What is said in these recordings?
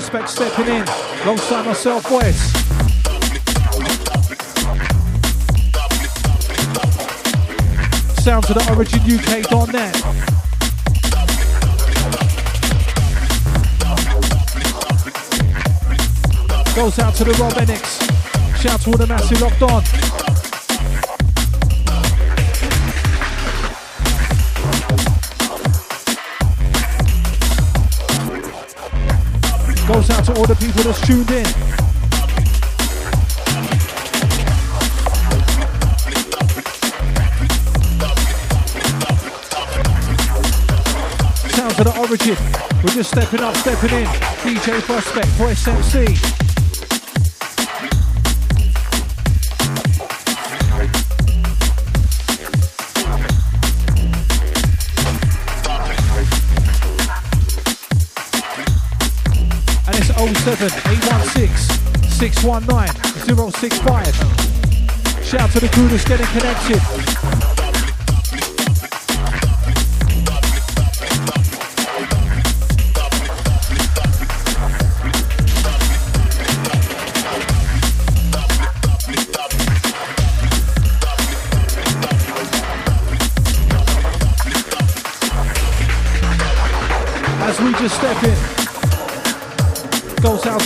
prospect stepping in. Alongside myself, Wes. Sounds of the originuk.net. Goes out to the Rob Enix. Shout to all the massive locked on. To all the people that's tuned in. Sounds of the origin. We're just stepping up, stepping in. DJ Prospect, Voice MC. 079-816-619-065. Shout to the crew that's getting connected.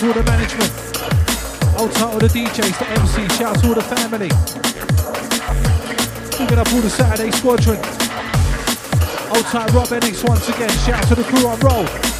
To all the management. Old title the DJs, the MC, shout out to all the family. Picking up all the Saturday squadron. Tight Rob Enix once again, shout out to the crew on roll.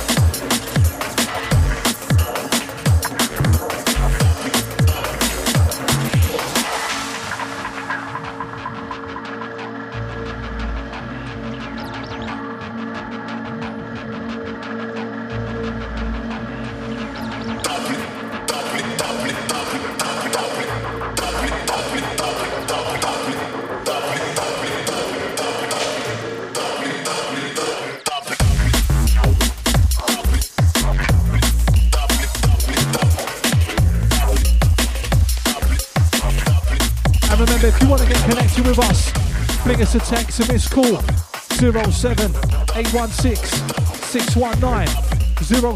Fling us a text and miss call 07 816 619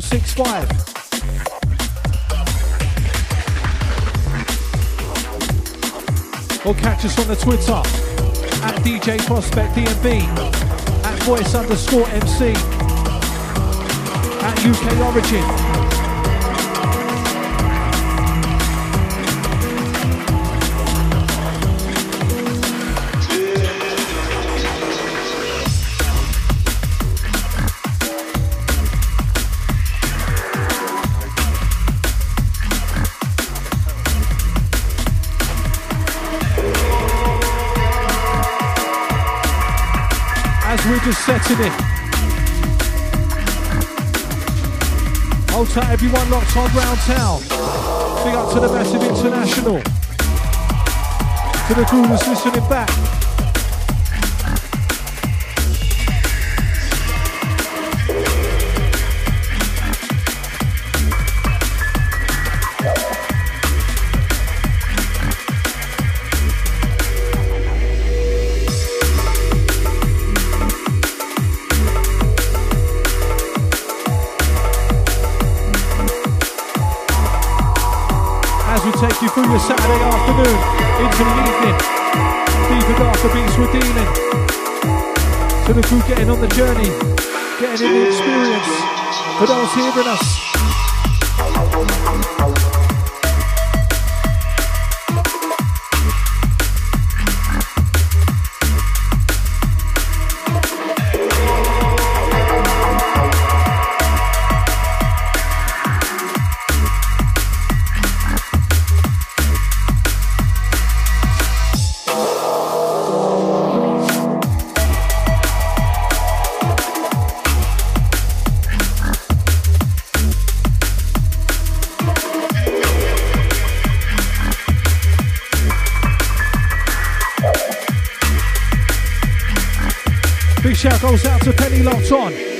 065. Or catch us on the Twitter at DJ Prospect DMB, at voice underscore MC, at UK Origin. Just setting it. Hold tight, everyone locked on round town. Big up to the massive international. To the crew that's listening back. Into the evening. Deep and darker beats we're dealing. So the crew getting on the journey, getting in the experience. For those hearing us,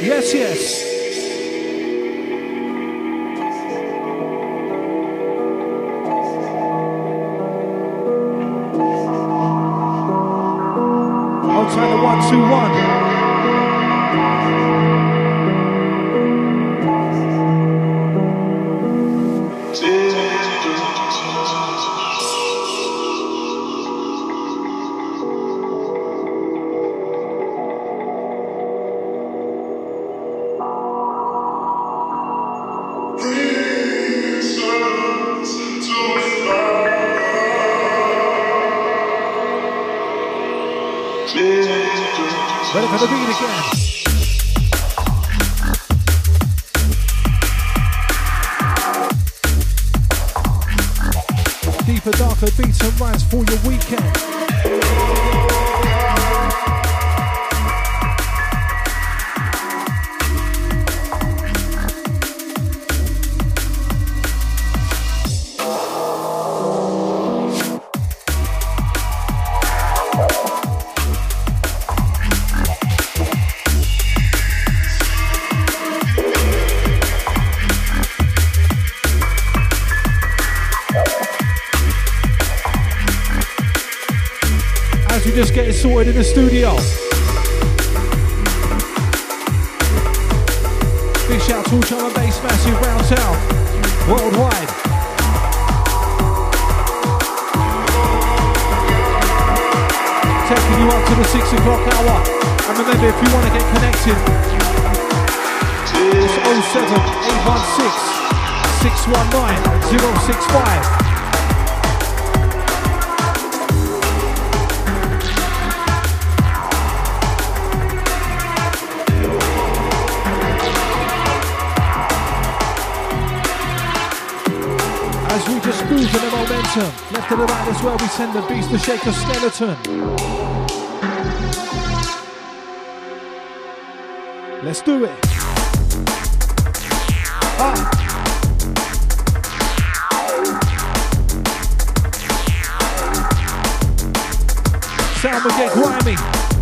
Yes, yes. Sorted in the studio. Big shout out to all and bass massive round town, worldwide. Taking you up to the six o'clock hour. And remember, if you want to get connected, it's 07 816 619 065. We just moving the momentum. Left to the right is where we send the beast to shake a skeleton. Let's do it. Ah. Sound will get grimy.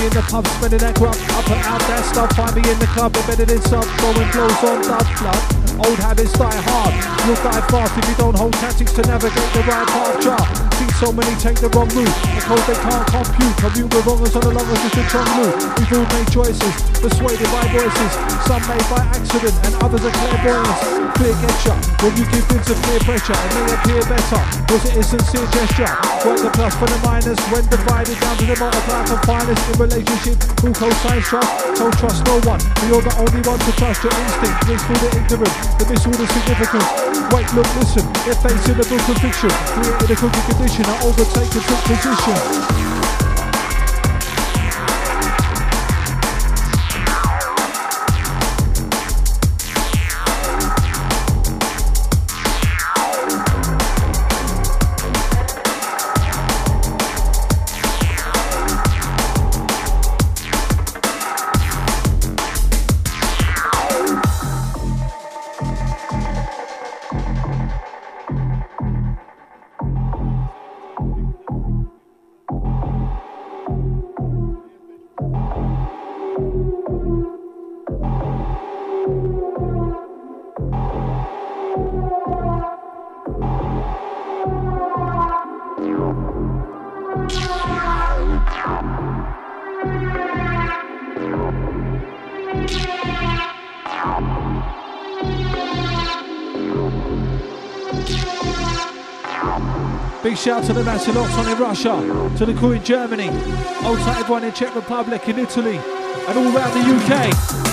Me in the pub, spending that grub. I put out that stuff, find me in the club, embedded in sub, blowing blows on blood, blood. Old habits die hard, you'll die fast if you don't hold tactics to navigate the right path. See so many take the wrong route, Because they can't compute. Commute with wrongers on the longest, it's a strong. We've all made choices, persuaded by voices, some made by accident, and others are clairvoyants. Clear getcha, when you give in to peer pressure, it may appear better, was it a sincere gesture? Work the plus for the minus, when divided down to the multiply for finest in relationship, who co-signs trust, don't trust no one, you're the only one to trust your instinct, blissful the ignorant, the miss all the significance. Wait, look, listen, if they're facing a book of fiction, created a cookie condition, I overtake a took position. Shout to the Lancelots in Russia, to the crew in Germany, also everyone in Czech Republic, in Italy, and all around the UK.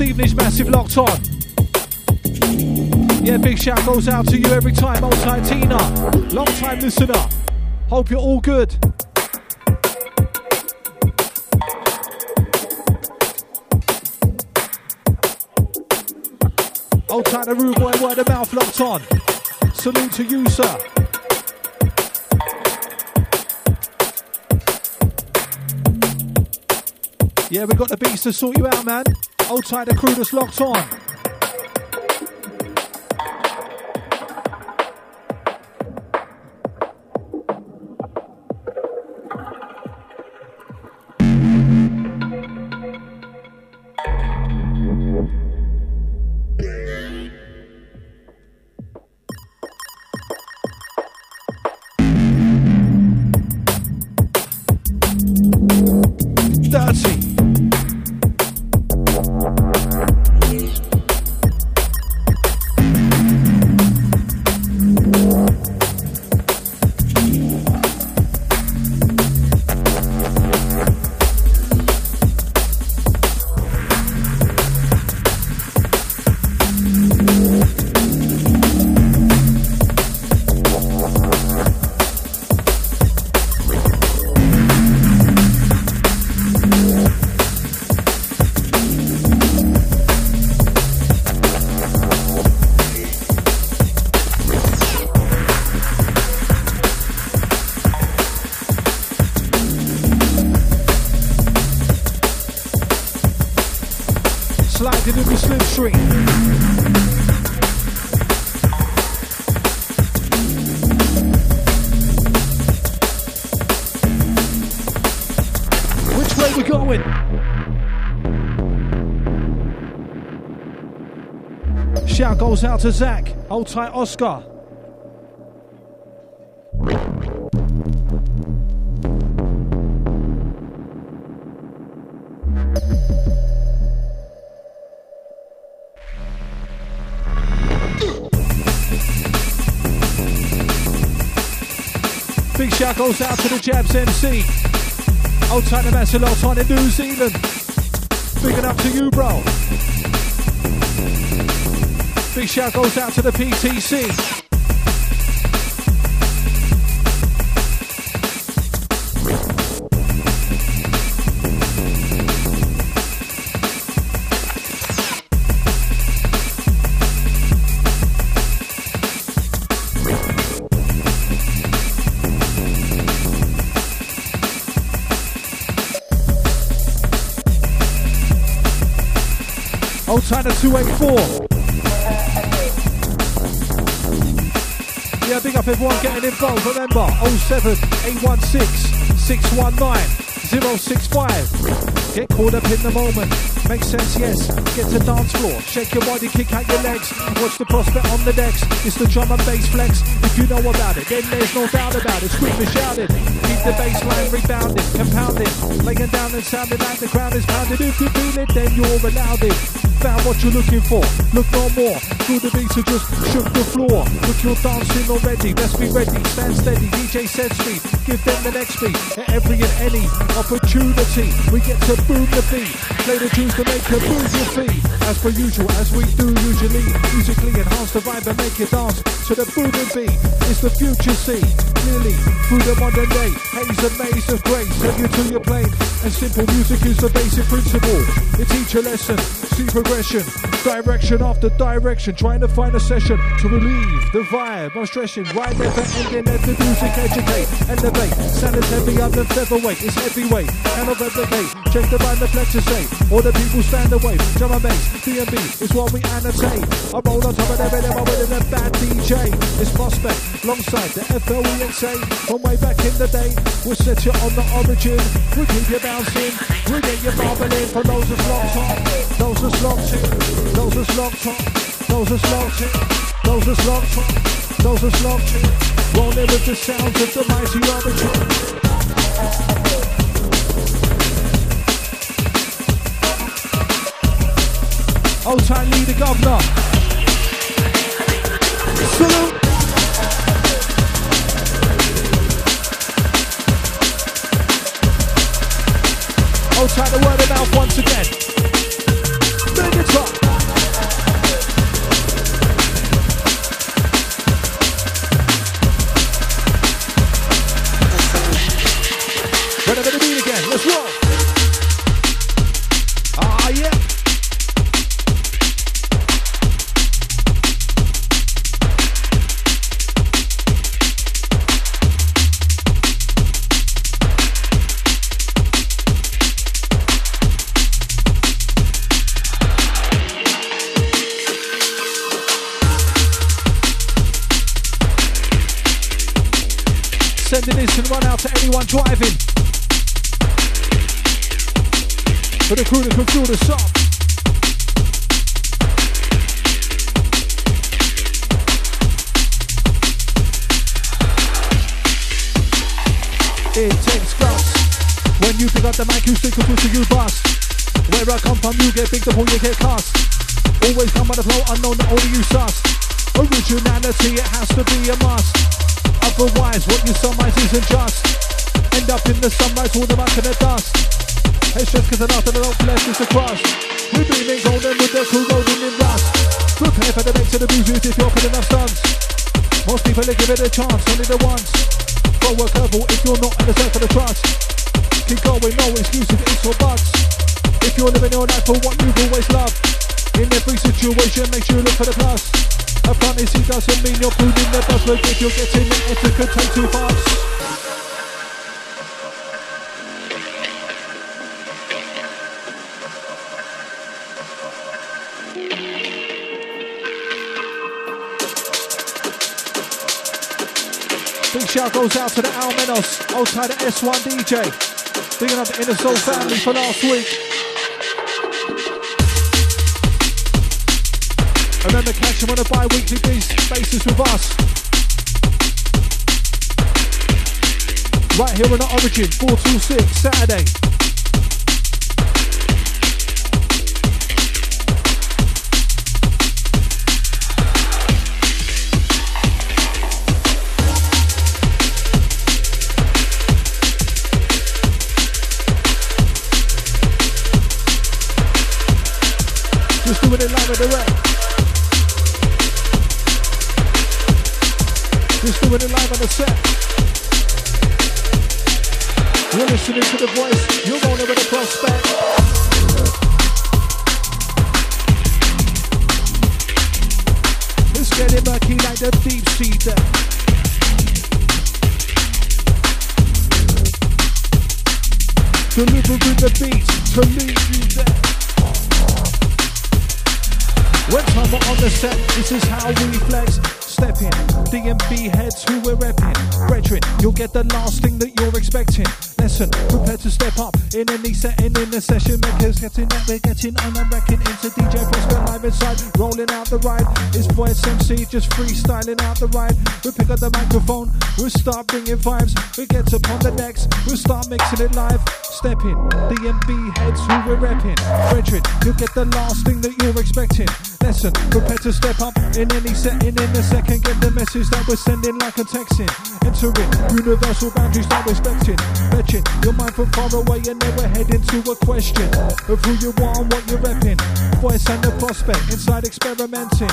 Up Stevenage Massive locked on. Yeah, big shout goes out to you every time, old tight Tina, long time listener. Hope you're all good. Old tight boy, word of mouth locked on. Salute to you, sir. Yeah, we got the beats to sort you out, man. Old tight the crew that's locked on. Goes out to Zach. Hold tight, Oscar. Big shout goes out to the Jabs MC. Old tight the Massalot on in New Zealand. Big up to you, bro. Big shout goes out to the PTC. Old China 284. Yeah, big up everyone getting involved. Remember, 07 816 619 065. Get caught up in the moment. Makes sense, yes. Get to dance floor. Shake your body, kick out your legs. Watch the prospect on the decks. It's the drum and bass flex. If you know about it, then there's no doubt about it. Scream and shout it. Keep the bass line rebounding, compounding. Laying down and sounding like the crowd is pounded. If you feel it, then you're allowed it found what you're looking for. Look no more. Through the beats, just shook the floor. Look, you're dancing already. Let's be ready. Stand steady. DJ said speed. Give them the next beat. At every and any opportunity, we get to boom the beat. Play the tunes to make you move your feet. As per usual, as we do usually. Musically enhance the vibe and make you dance to the booming beat. It's the future see. Clearly, through the modern day. Haze and maze of grace. Take you to your plane. And simple music is the basic principle. It teach a lesson. See progression, direction after direction, trying to find a session to relieve the vibe. I'm stressing, right never ending, let the music educate, elevate. Sound is heavier than featherweight, it's heavyweight, cannot replicate. Check the band, the flex to say, all the people stand away. Drum and bass, D&B is what we annotate. I roll on top of the rhythm, I'm with a bad DJ. It's Prospect, alongside the FLEXA. From way back in the day, we'll set you on the origin. We keep you bouncing, we get you marbling for those that's locked on. Those locked in, those is locked those is locked those is locked those is locked in. With the sounds of the mighty arbiter. Old time leader governor. Salute. Outside the word of mouth once again. Bring it up. Where I come from, you get big before you get cast. Always come by the flow unknown only you sus. Originality, it has to be a must. Otherwise, what you surmise isn't just. End up in the sunrise, all the back in the dust. It's just cause enough of the old flesh is the. We're dreaming golden with the crew rolling in rust. Prepare for the next of the bruises if you're putting enough stunts. Most people they give it a chance, only the once. Throw a curveball if you're not in the circle of the trust. Keep going, no excuses, it's or buts. If you're living your life for what you've always loved. In every situation, make sure you look for the plus. A fantasy doesn't mean you're proving the but if you're getting it, it could take two parts. Big shout goes out to the Almenos, outside the S1 DJ. Bigging up the Inner Soul family for last week. Remember, catch them on a bi-weekly basis with us. Right here on Origin, 426, Saturday. Just doing it live with the rep. Doing it live on the set. You're listening to the voice. You're rolling with the prospect. It's getting murky like the deep sea. Delivering the beat to leave you there. When time on the set, this is how we flex. Step in, DMB heads who we're repping. Brethren, you'll get the last thing that you're expecting. Lesson, prepare to step up in any setting in the session. Makers getting that we're getting on and wrecking into DJ Prospect live inside. Rolling out the ride, it's voice MC just freestyling out the ride. We pick up the microphone, we'll start bringing vibes. We get up on the decks, we'll start mixing it live. Stepping. DMB heads who we're repping. Frederick, you'll get the last thing that you're expecting. Lesson, prepare to step up in any setting in a second. Get the message that we're sending like a texting. Entering universal boundaries we're respecting. Your mind from far away and never we're heading to a question of who you are and what you're repping. Voice and the prospect inside experimenting.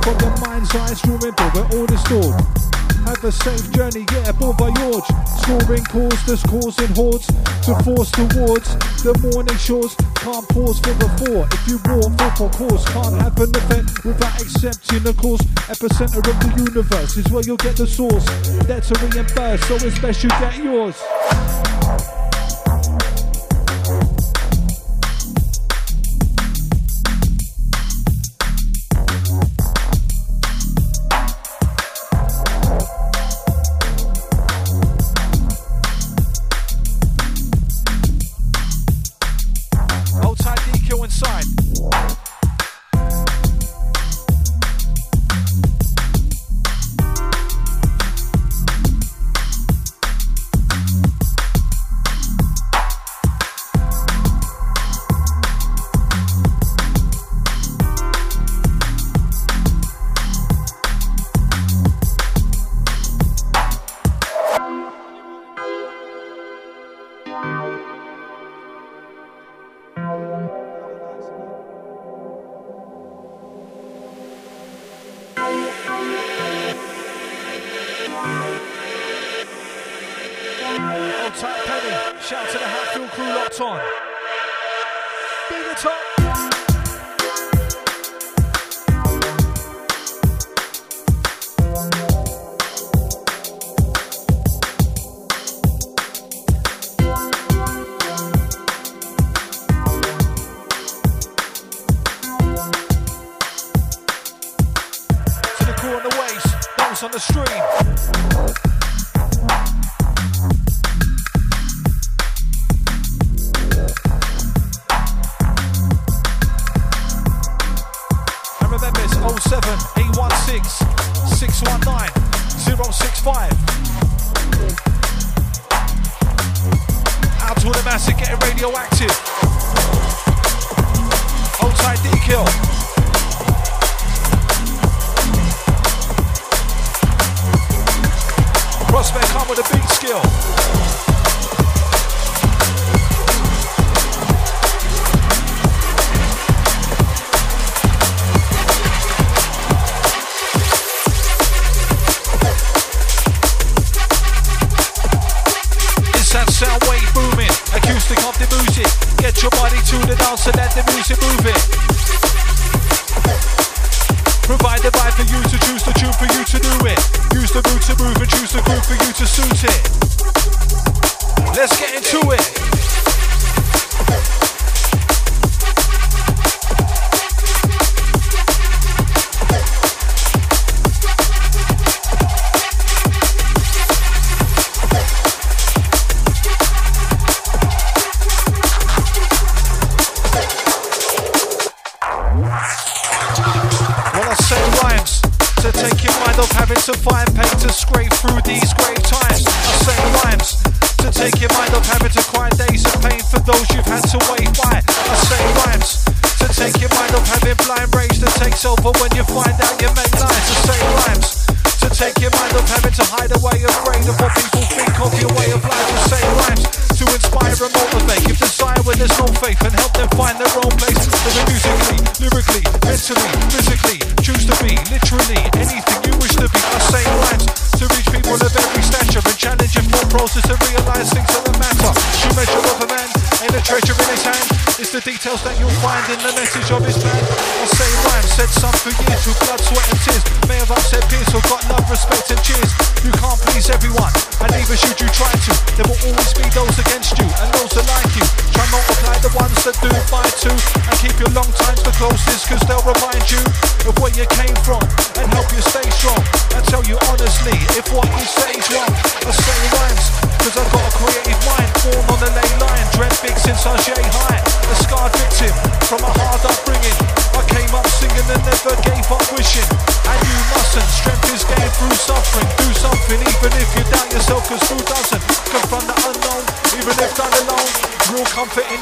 From the mind's eye, streaming through where all is stored. Have a safe journey, yeah, bon voyage. Scoring calls, that's causing hordes to force towards the morning shores. Can't pause for the four. If you walk for cause, can't have an event without accepting the cause. Epicenter of the universe is where you'll get the source. That's a reimburse, so it's best you get yours.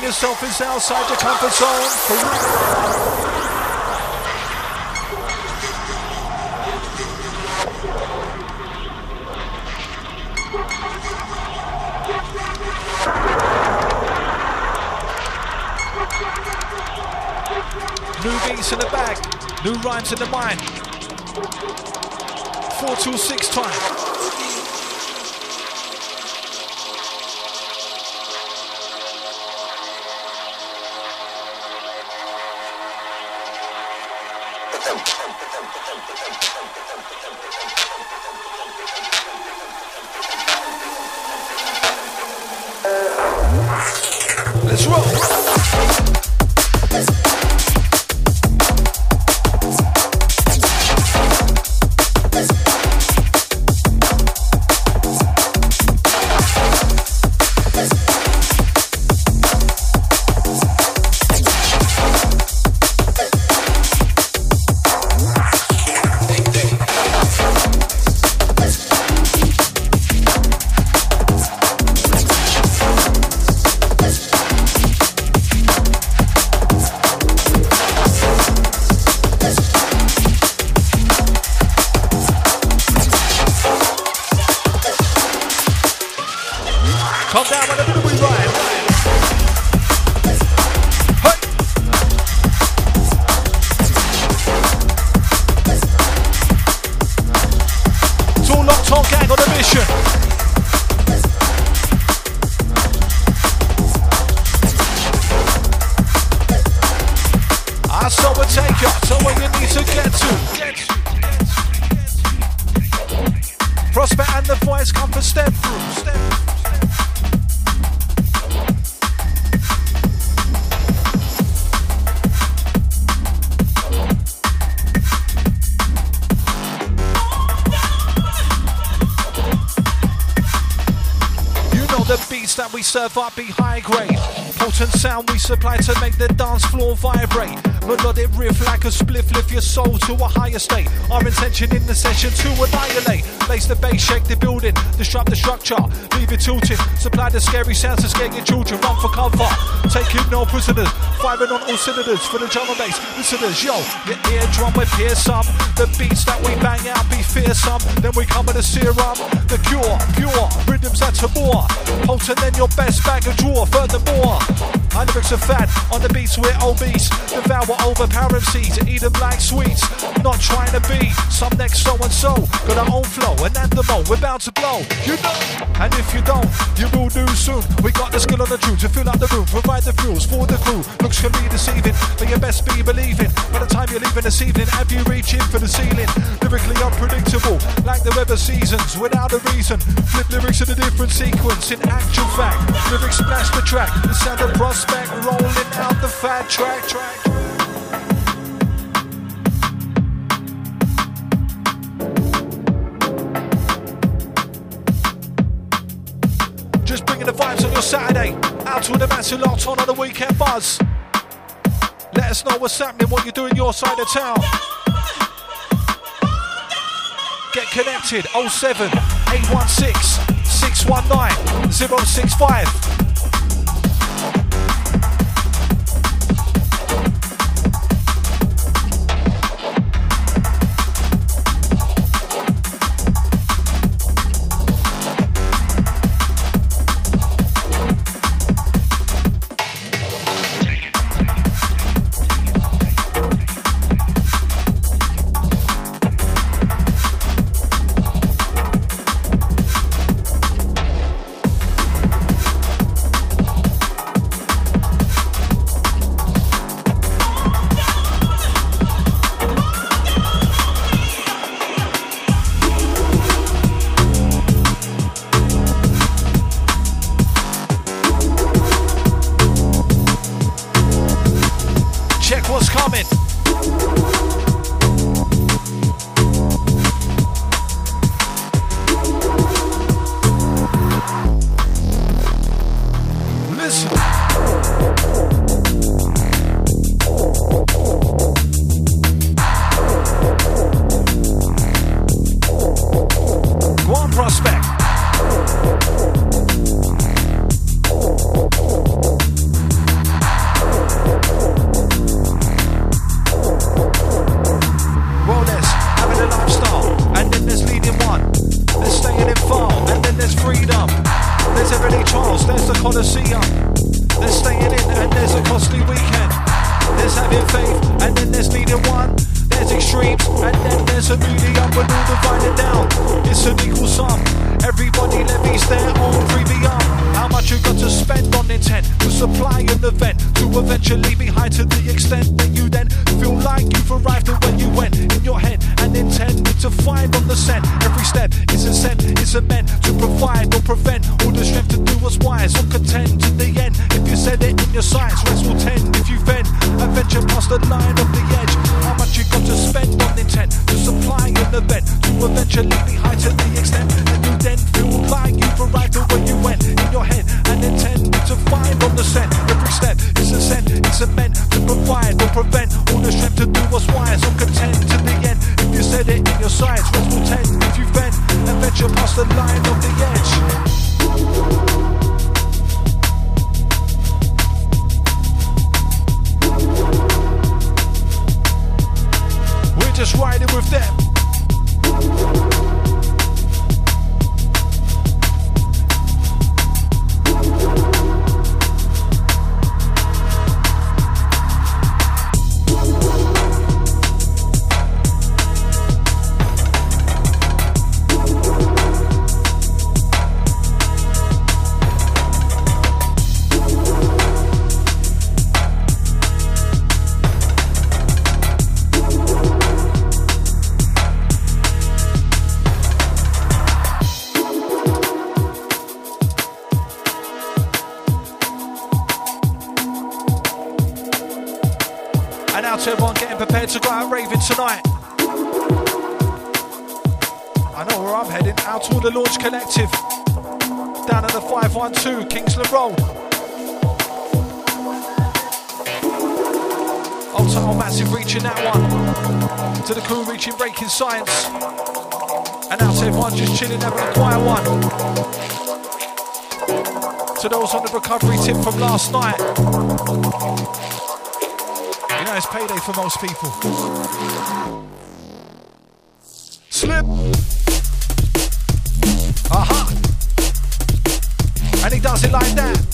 yourself is outside the comfort zone. New beats in the back, new rhymes in the mind. 4 2 6 time. Up be high grade. Potent sound we supply to make the dance floor vibrate. Melodic riff like a spliff, lift your soul to a higher state. Our intention in the session to annihilate. Lace the bass, shake the building, disrupt the structure, leave it tilted. Supply the scary sounds to scare your children, run for cover. Taking no prisoners, firing on all cylinders for the drum and bass listeners. Yo, your eardrum will pierce some. The beats that we bang out be fearsome. Then we come with a serum, the cure, pure rhythms that more. Potent than your best bag of draw. Furthermore. Lyrics are fat, on the beats we're obese. Devour overpowering seeds, eat them like sweets. Not trying to be some next so and so. Got our own flow, and at the mo, we're bound to blow. You know, and if you don't, you will do soon. We got the skill on the truth to fill up the room, provide the fuels for the crew. Looks can be deceiving, but you best be believing. By the time you're leaving this evening, have you reaching for the ceiling? Lyrically unpredictable, like the weather seasons, without a reason. Flip lyrics in a different sequence. In actual fact, lyrics splash the track, the sound of prospect back rolling out the fat track track. Just bringing the vibes on your Saturday. Out to the massive lot on on the weekend buzz. Let us know what's happening, what you're doing your side of town. Get connected 07 816 619 065. Breaking science. And out to everyone just chilling, having a quiet one. To those on the recovery tip from last night. You know, it's payday for most people. Slip. Aha. And he does it like that.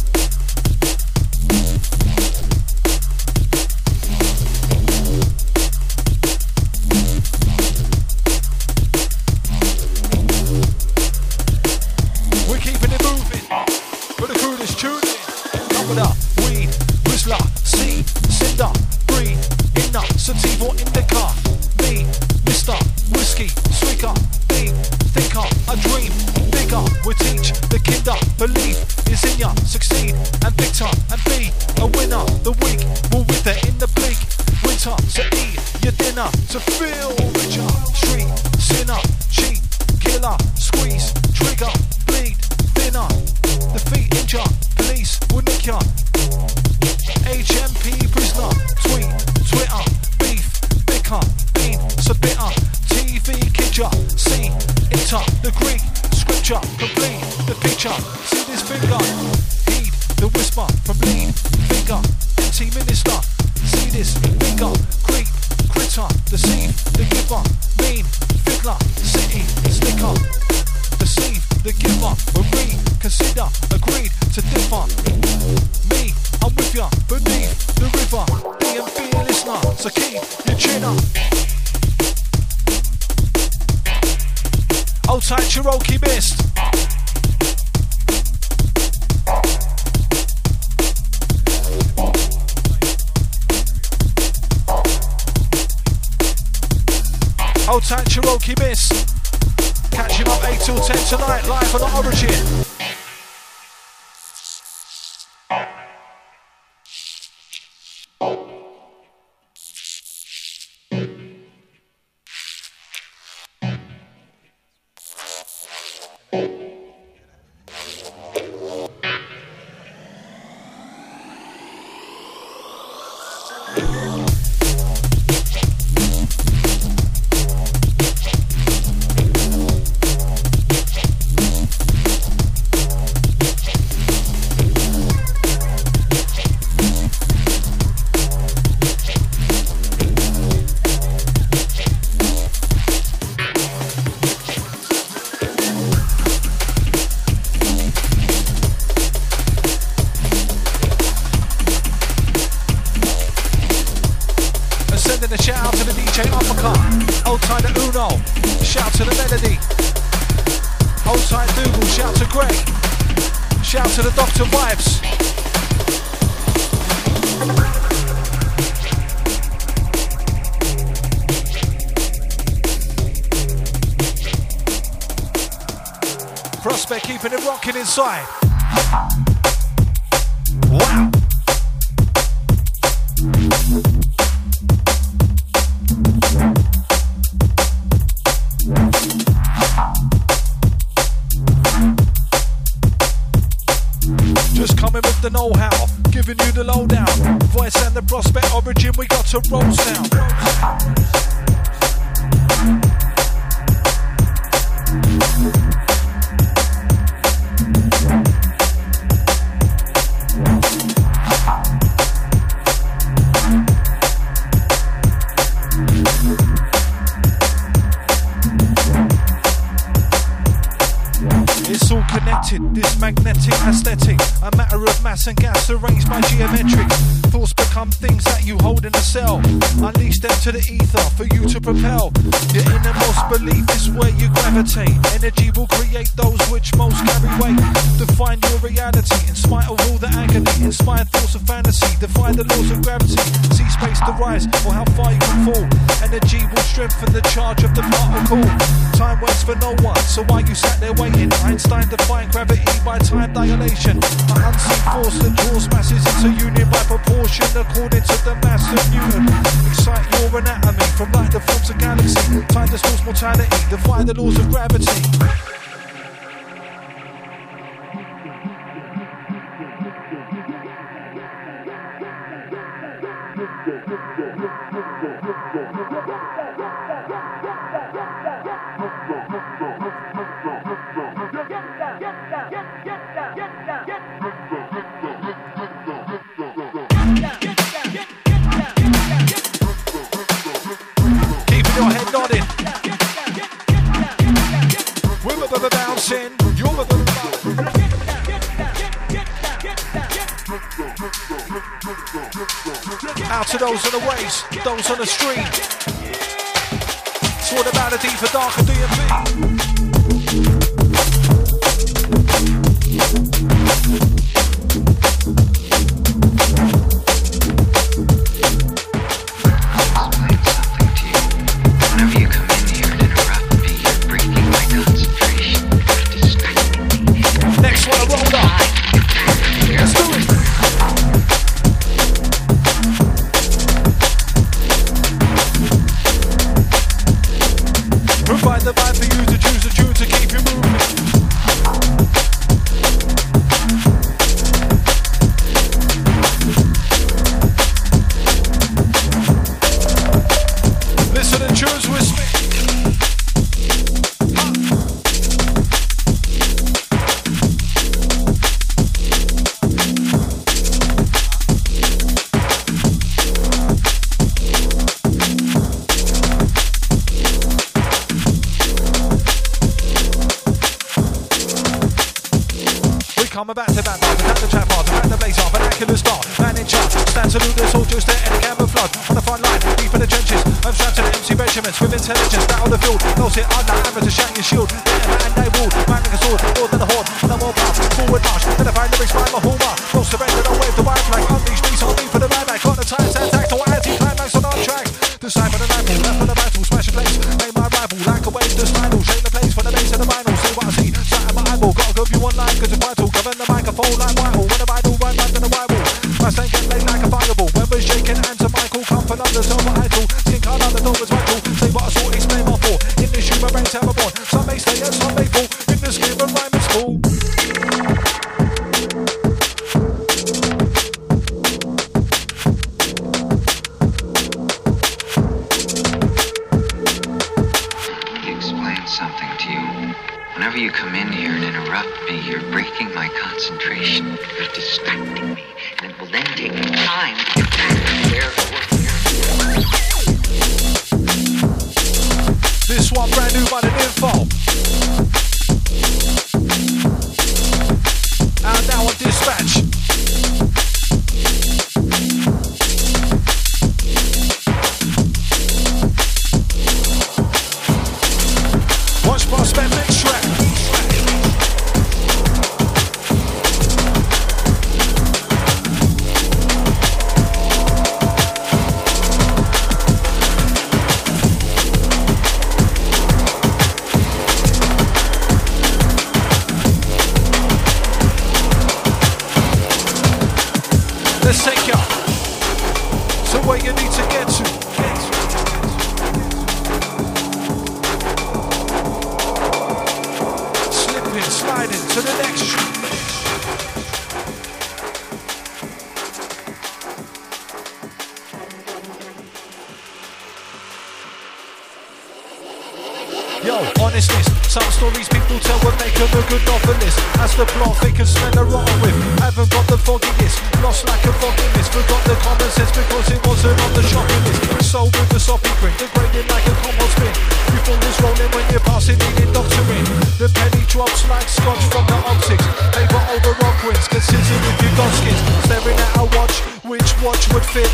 you got skits Staring at a watch, which watch would fit?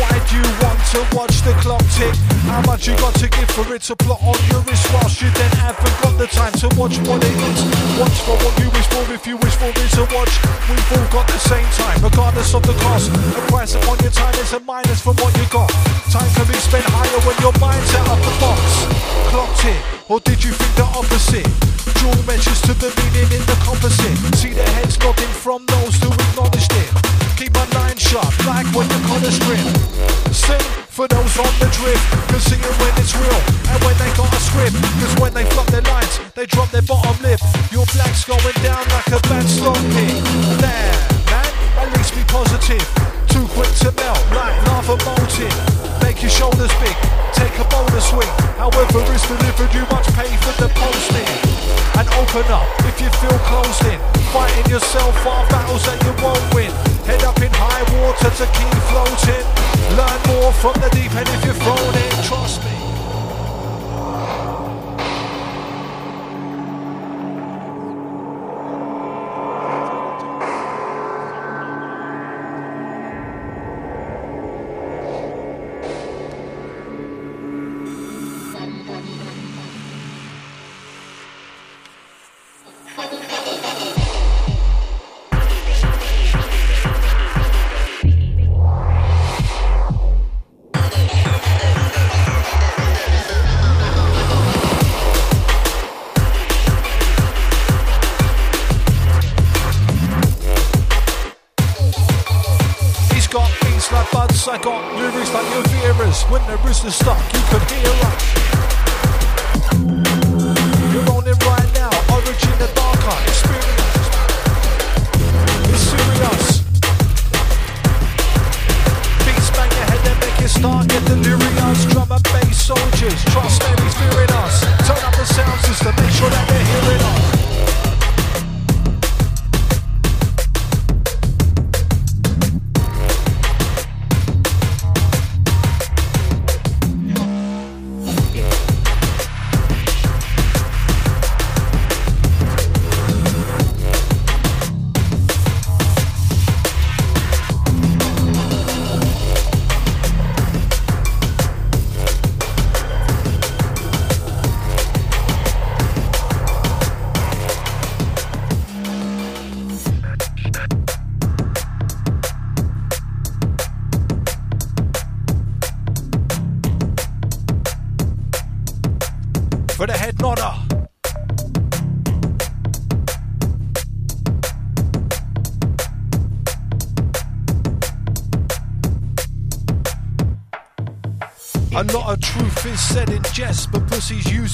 Why do you want to watch the clock tick? How much you got to give for it to plot on your wrist whilst you then haven't got the time to watch what it is. Watch for what you wish for if you wish for it to watch. We've all got the same time, regardless of the cost. The price upon your time is a minus from what you got. Time can be spent higher when your mind's out of the box. Clocked it, or did you think the opposite? Draw measures to the meaning in the composite. See the heads nodding from those who acknowledged it. Keep on sharp, like when you call a strip. Sing for those on the drift, can see it when it's real, and when they got a script. Cause when they flop their lines, they drop their bottom lip. Your black's going down like a bad stock pit. Nah, man, at least be positive too quick to melt, like lava molten. Make your shoulders big, take a bonus swing. However, it's delivered, you must pay for the posting. And open up if you feel closed in. Fighting yourself are battles that you won't win. Head up in high water to keep floating. Learn more from the deep end if you're thrown in, trust me.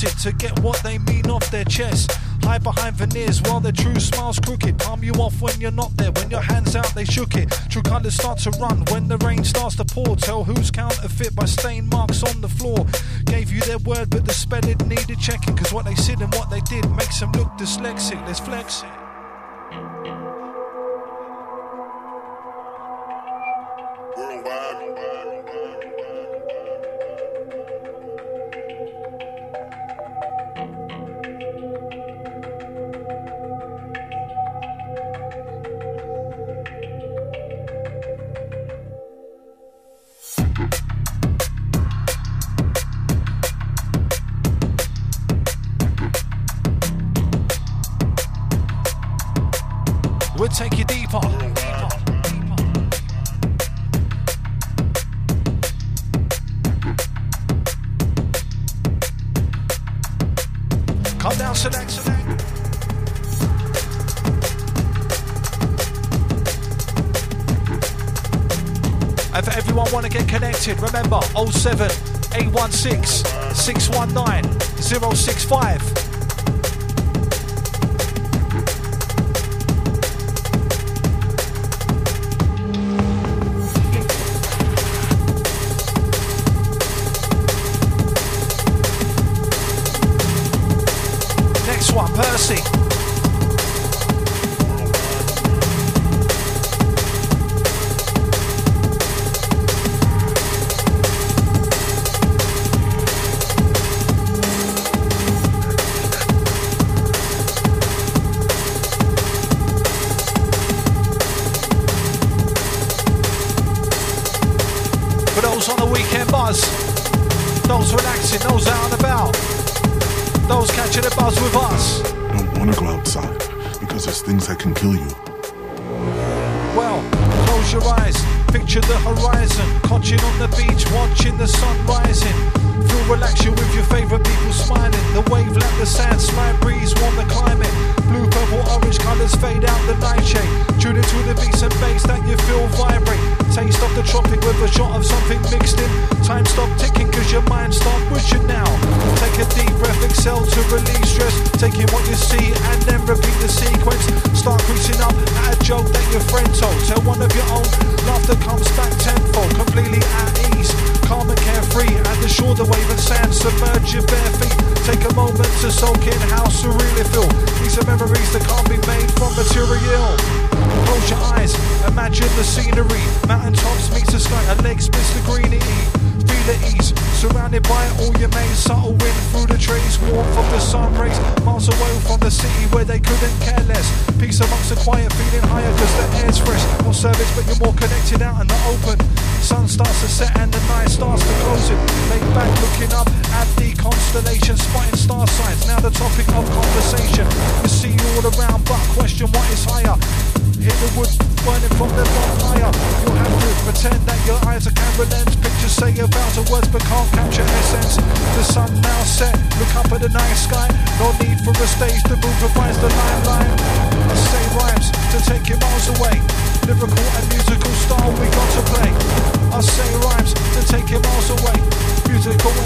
To get what they mean off their chest. Hide behind veneers while their true smile's crooked. Palm you off when you're not there. When your hands out, they shook it. True colours start to run when the rain starts to pour. Tell who's counterfeit by stain marks on the floor. Gave you their word, but the spelling needed checking. Cause what they said and what they did makes them look dyslexic. Let's flex it.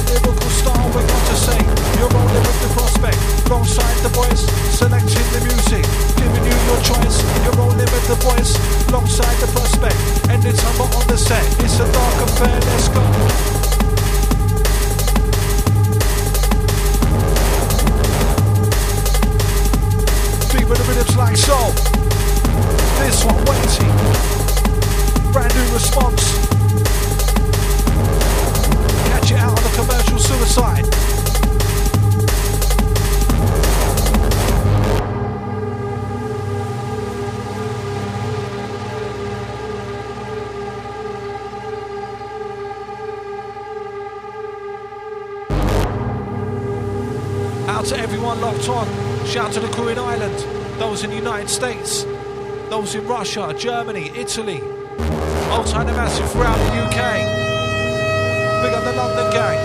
lyrical style we're going to sing. You're rolling with the prospect, alongside the voice, selecting the music, giving you your choice. You're rolling with the alongside the prospect, and it's on the set. It's a dark affair, let's go. those in the United States, those in Russia, Germany, Italy, Altai the Massive throughout the UK. Big up the London gang.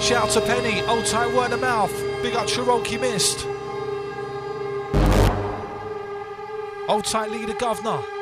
Shout to Penny, Altai Word of Mouth, big up Cherokee Mist. Altai Leader Governor.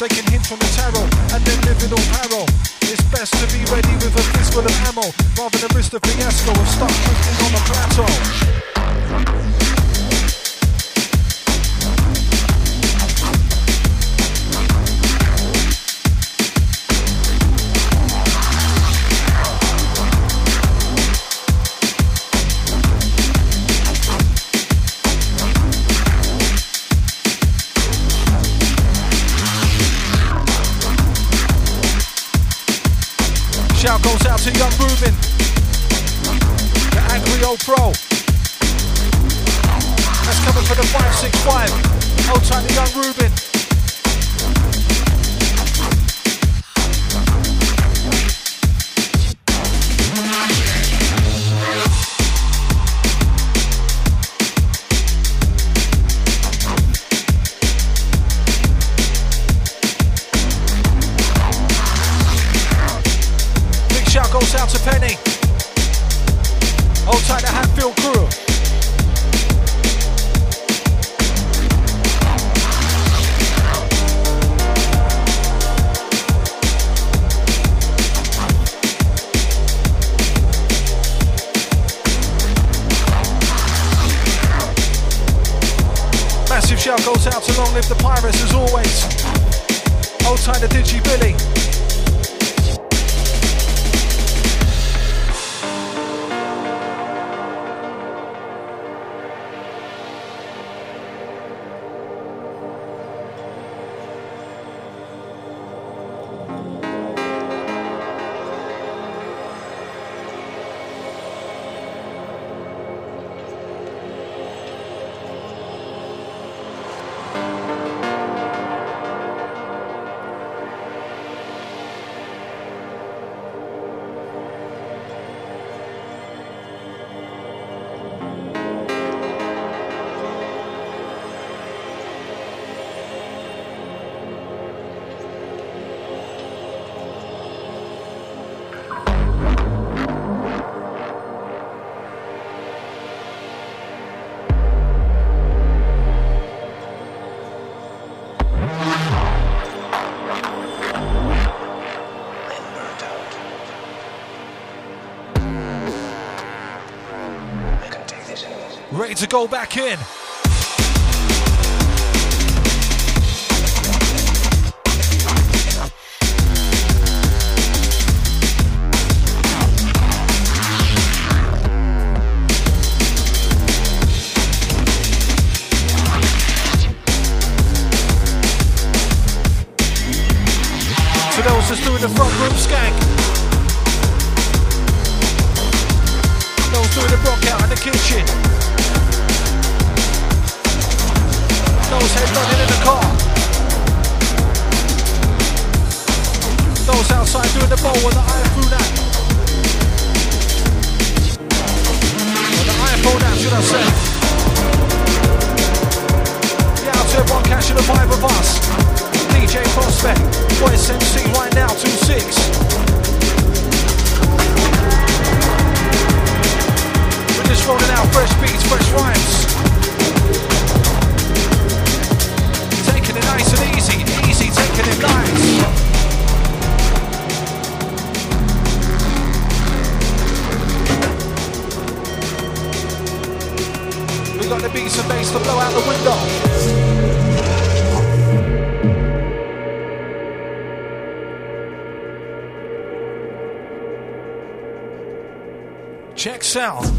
taking hints from the tarot and then living on paro. It's best to be ready with a fistful of ammo rather than risk the fiasco of stuff back in. to the vibe of us. DJ Prospect, West MC right now, 2-6. We're just rolling out fresh beats, fresh rhymes. South.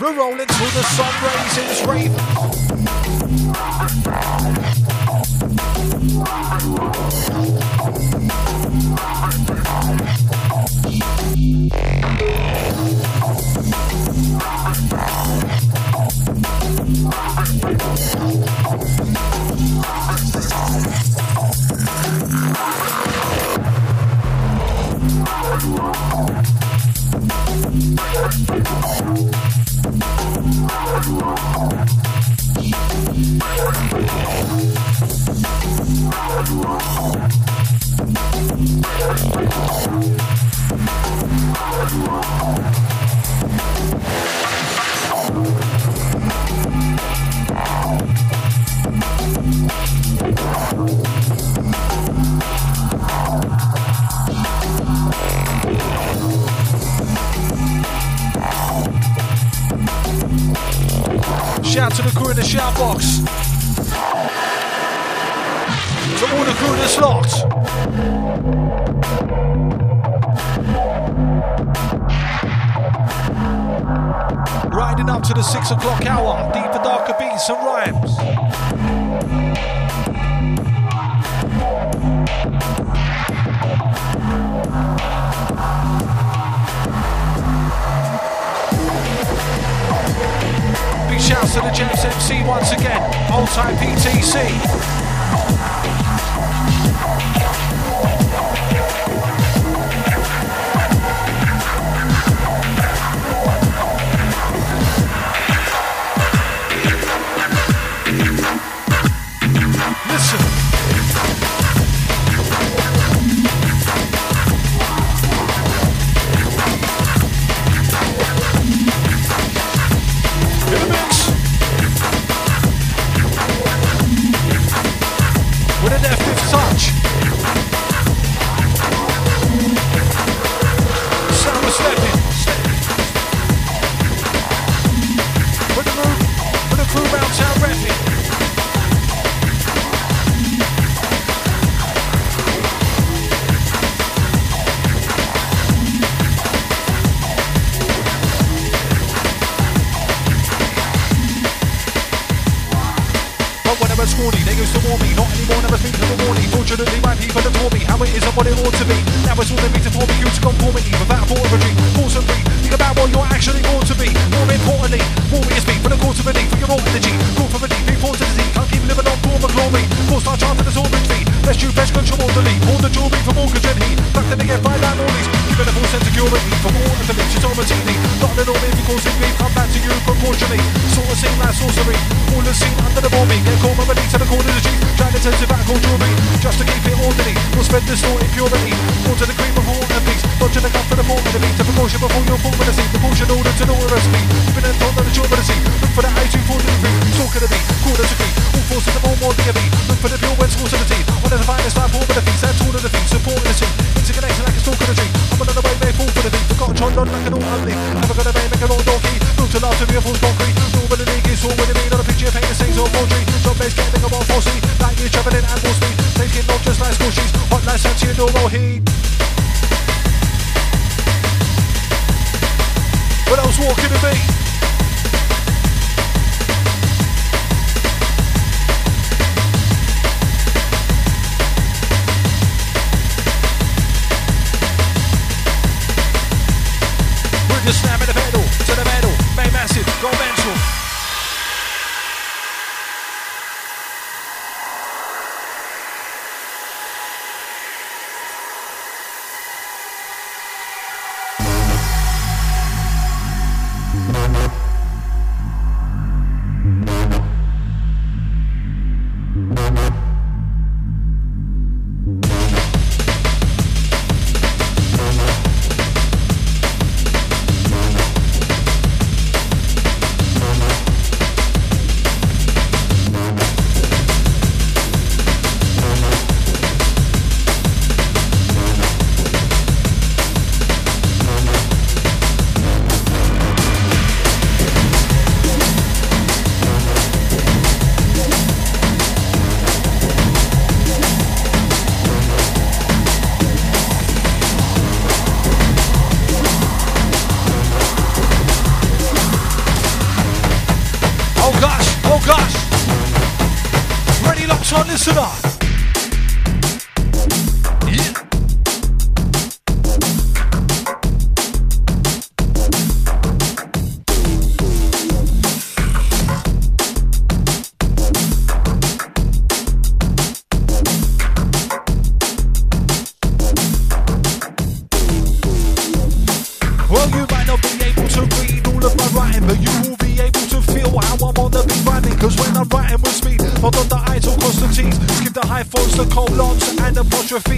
We're rolling till the sun raises, Shout brand new for the for me, how it is and what it ought to be. Now it's all they need to form you to conformity without fortitude, force and free. Think about what you're actually born to be. More importantly, more is me for the cause of relief, for your own energy. Call for relief, be forced to disease, can't keep living on form of glory. Force our chance to the soul retreat. Best you best control the lead. All the jewelry from mortgage and heat. Nothing to get by landlord lease. Keeping a full sense of security for all of the bitches on Martini. Not an order if you cause me, come back to you proportionally. Sort of seem like sorcery. All the scene under the bombing. Get caught by the to the corner of the G. Trying to turn to back jewelry. Just to keep it orderly. We'll spend the story purity. More to the cream of all the peace. Dodging the gun for the form of the beat. The precaution before you're form of the scene. The portion order to the recipe. Been in thought of the job of the sea. Look for the A2 for the degree. Talk of the beat. Quarter degree. All forces the more more DME. Look for the pure when schools of the team. Of the finest five form of the feet. That's all of the feet. Supporting the team. Interconnected like a stalk of the tree. I'm another way they fall for the beat. Forgot John Don like an all ugly. Never gonna make an old donkey. Look to laugh to be a fool's concrete. All with the league is all with the mean. On a picture of paint the sings or poetry. Drum bass getting a more forcey. Like you travelling at more speed. Thinking not just like school sheets. Hot like Santi and Doro heat. What else walking to be?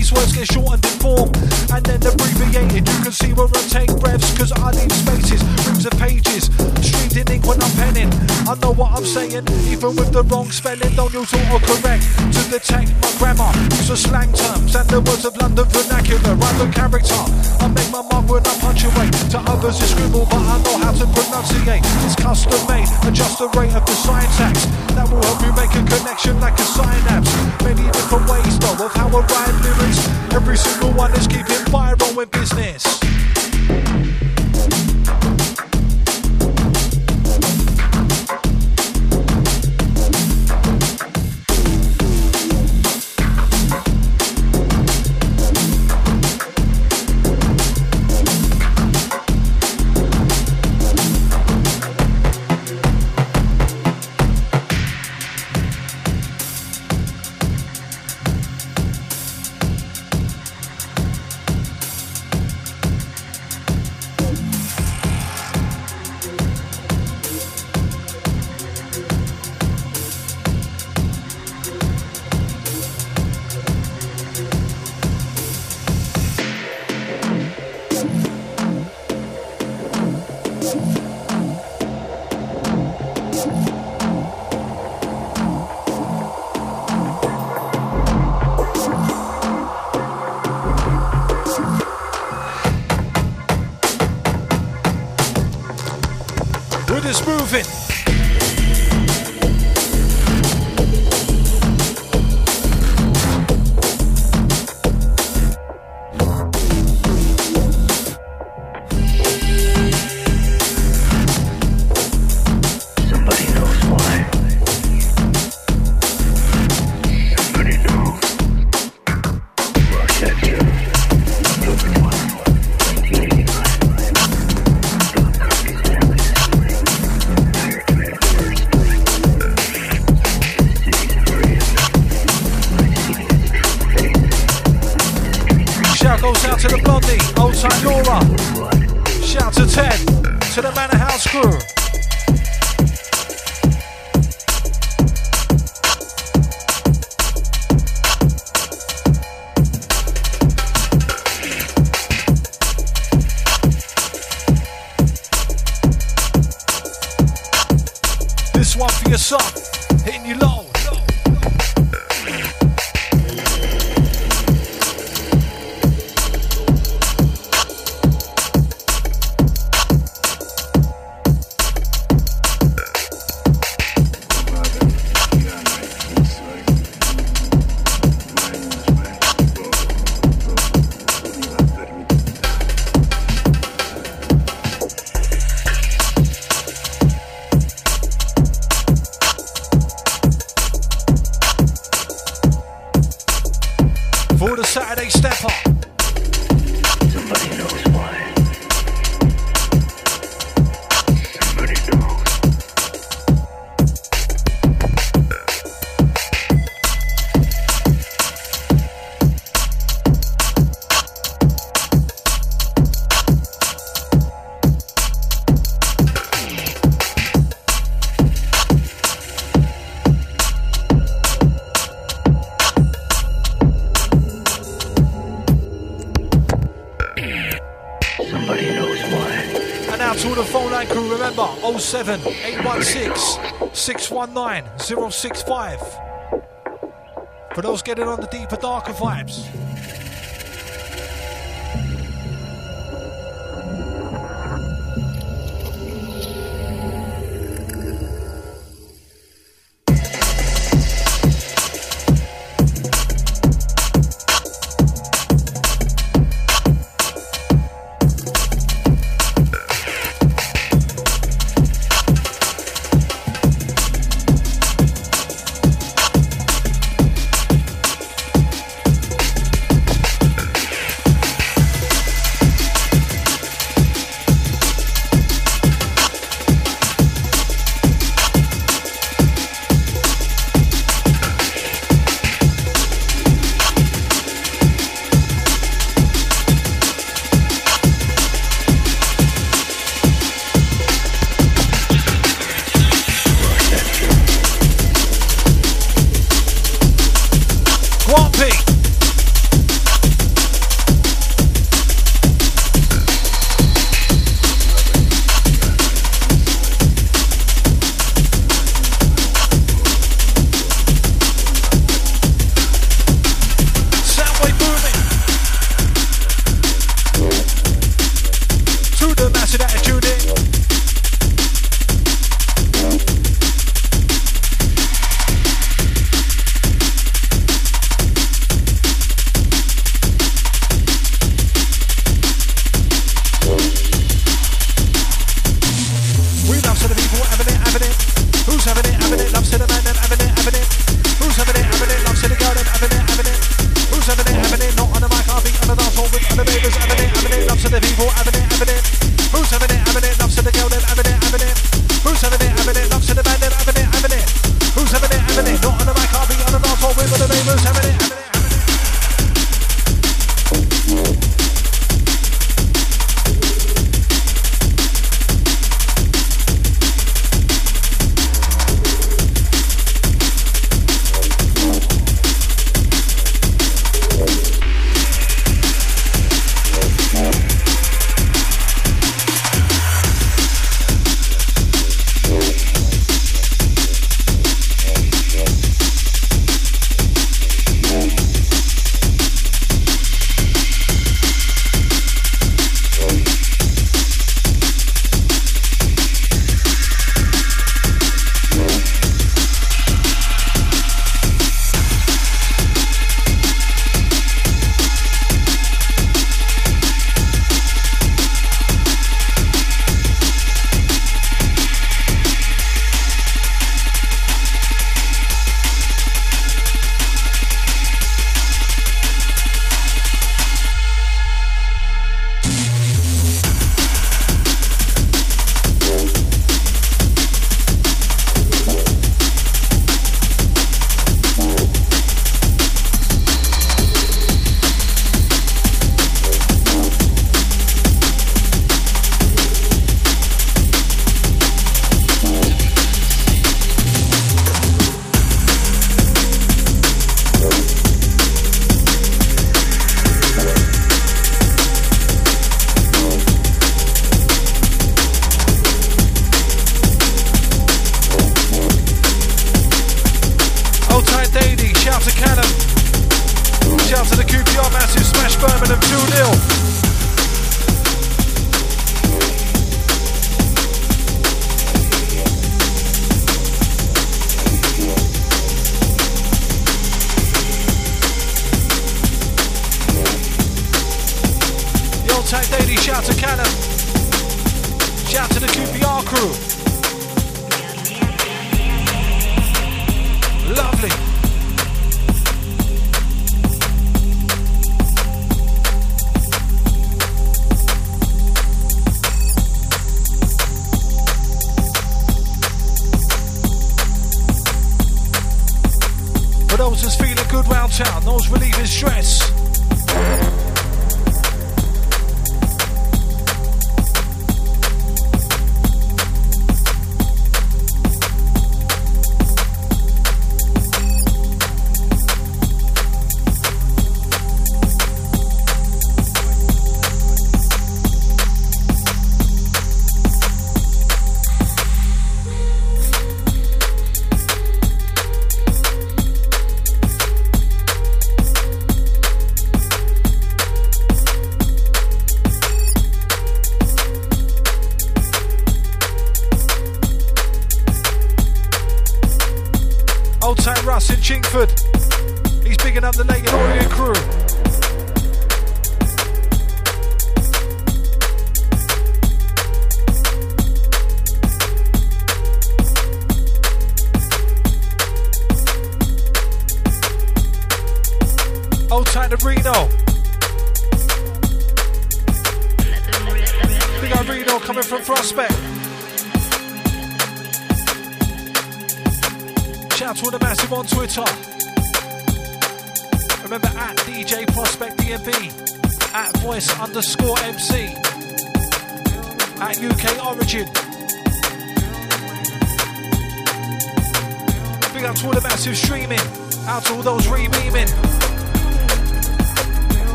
Apostrophes. Words get shortened in form, and then abbreviated. You can see where I take breaths, cause I leave spaces, rings of pages. Streamed in ink when I'm penning. I know what I'm saying, even with the wrong spelling, don't use autocorrect to detect my grammar. Use the slang terms and the words of London vernacular. Write the character, I make my mark when I punctuate. To others it's scribble, but I know how to pronunciate. It's custom made, adjust the rate of the syntax. That will help you make a connection like a synapse. Many different ways though of how I write lyrics. Every single one is keeping viral with business. 007 816 619 065. For those getting on the deeper, darker vibes.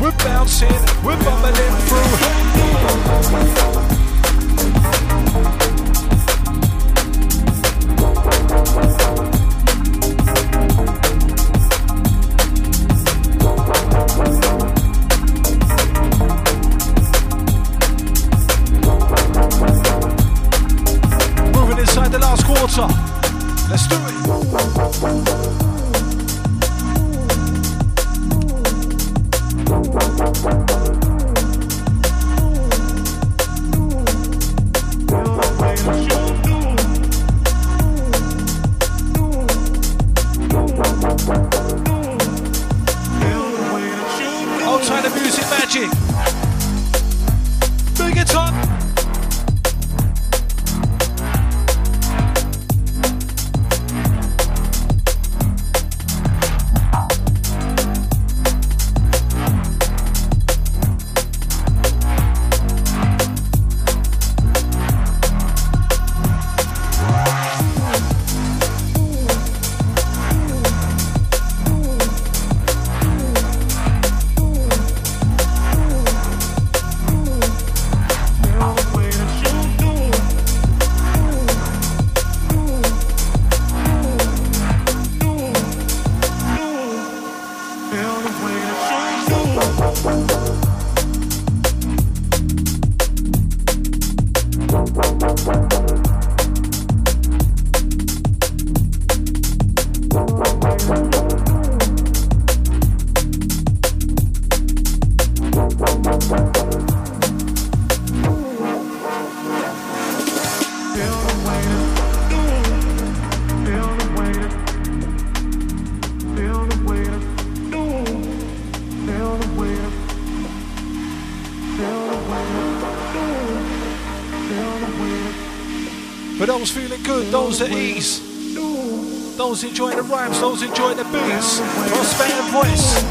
We're bouncing, we're bubbling through. those at ease. Those enjoying the rhymes, those enjoying the beats. Prosperity voice.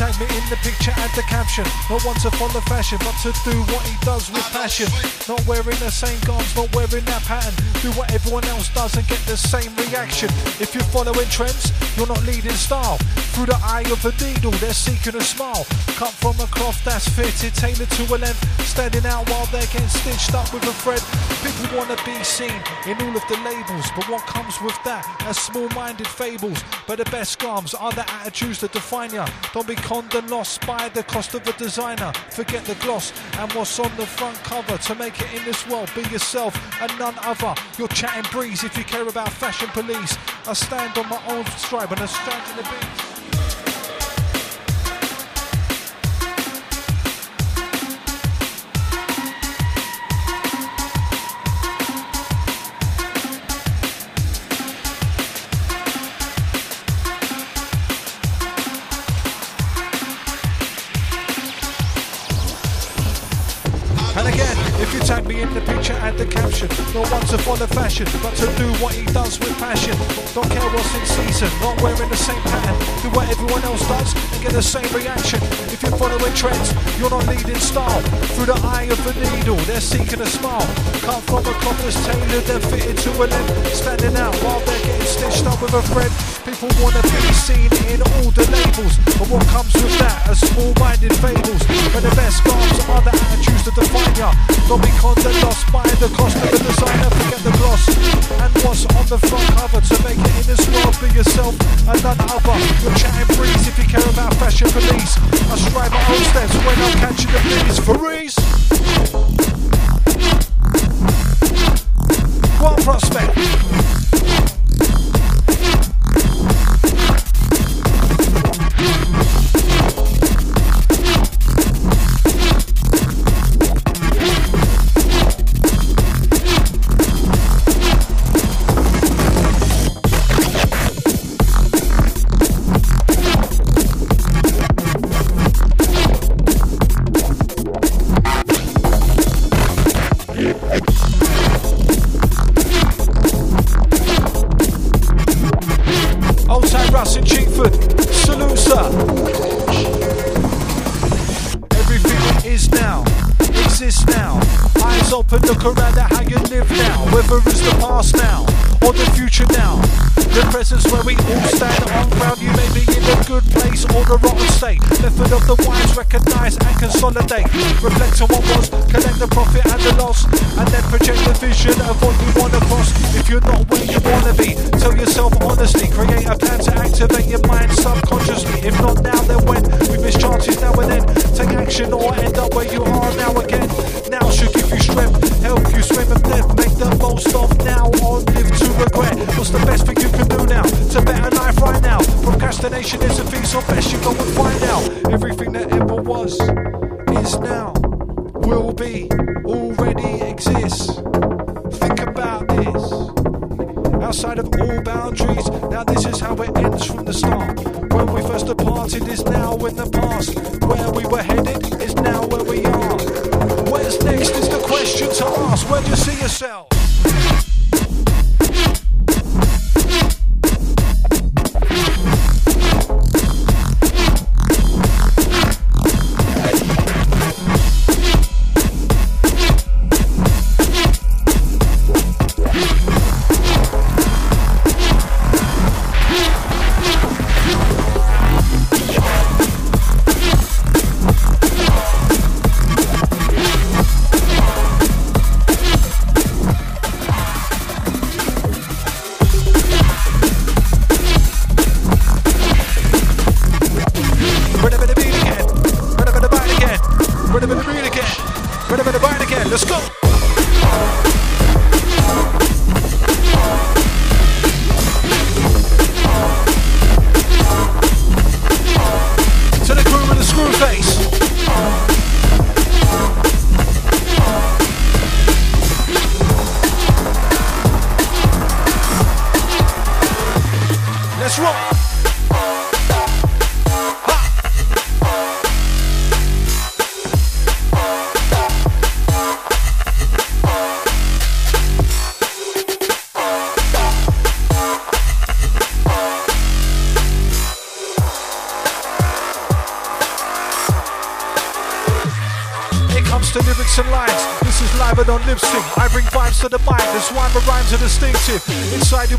Tag me in the picture, add the caption. Not one to follow fashion, but to do what he does with passion. Not wearing the same garments, not wearing that pattern. Do what everyone else does and get the same reaction. If you're following trends, you're not leading style. Through the eye of a needle, they're seeking a smile. Cut from a cloth that's fitted, tailored to a length. Standing out while they're getting stitched up with a thread. People wanna be seen in all of the labels, but what comes with that? Are small-minded fables. But the best garms are the attitudes that define ya. Don't be conned and lost by the cost of a designer. Forget the gloss and what's on the front cover. To make it in this world, be yourself and none other. You're chatting breeze if you care about fashion police. I stand on my own stripe and I stand in the beats. In the caption. Not one to follow fashion, but to do what he does with passion. Don't care what's in season, not wearing the same pattern. Do what everyone else does and get the same reaction. If you're following trends, you're not leading style. Through the eye of the needle, they're seeking a smile. Cut from a cloth that's tailored, they're fitted to a limb. Standing out while they're getting stitched up with a thread. People wanna be seen in all the labels, but what comes with that are small-minded fables. But the best garms are the attitudes that define ya. Don't be conned and lost by the cost of a designer. Forget the gloss and what's on the front cover to make it in this world. Be yourself and none other. You're chatting breeze if you care about fashion police. I stride my own steps when I'm catching the breeze. Freeze. One prospect. Outside of all boundaries, now this is how it ends from the start. When we first departed is now in the past. Where we were headed is now where we are. Where's next is the question to ask. Where do you see yourself?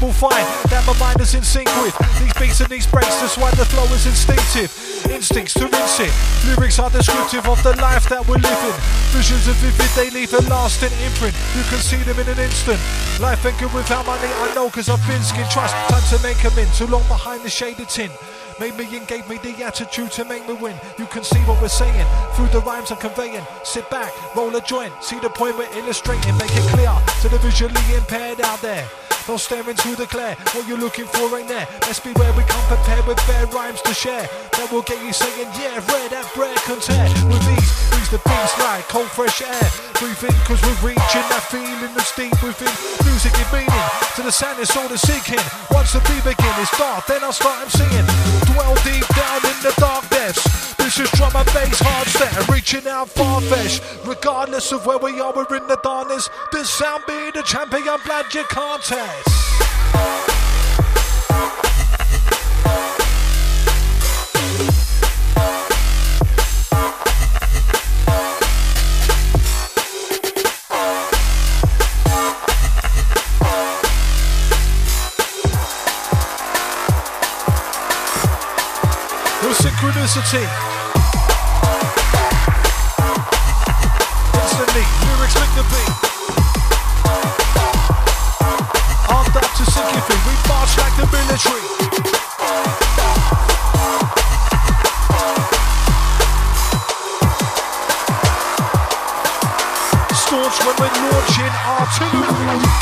Will find that my mind is in sync with these beats and these breaks. That's why the flow is instinctive. Instincts to rinse it. Lyrics are descriptive of the life that we're living. Visions are vivid, they leave a lasting imprint. You can see them in an instant. Life ain't good without money, I know, cause I've been skin trust. Time to make make 'em in. Too long behind the shaded tin. Made me and gave me the attitude to make me win. You can see what we're saying through the rhymes I'm conveying. Sit back, roll a joint, see the point we're illustrating. Make it clear to the visually impaired out there. Don't stare into the glare. What you're looking for ain't there. Let's be where we come prepared with fair rhymes to share. That will get you saying, yeah, rare that bread can tear. With these, breeze the beats like cold fresh air. Breathe cause we're reaching that feeling that's deep within. Music and meaning to the sound it's all the seeking. Once the beat begin, it's dark, then I'll start singing. Dwell deep down in the dark depths. This is drum and bass hard step, reaching out far fetched. Regardless of where we are, we're in the darkness. This sound be the champion, glad you can't test. Synchronicity. announcement, we're launching R2.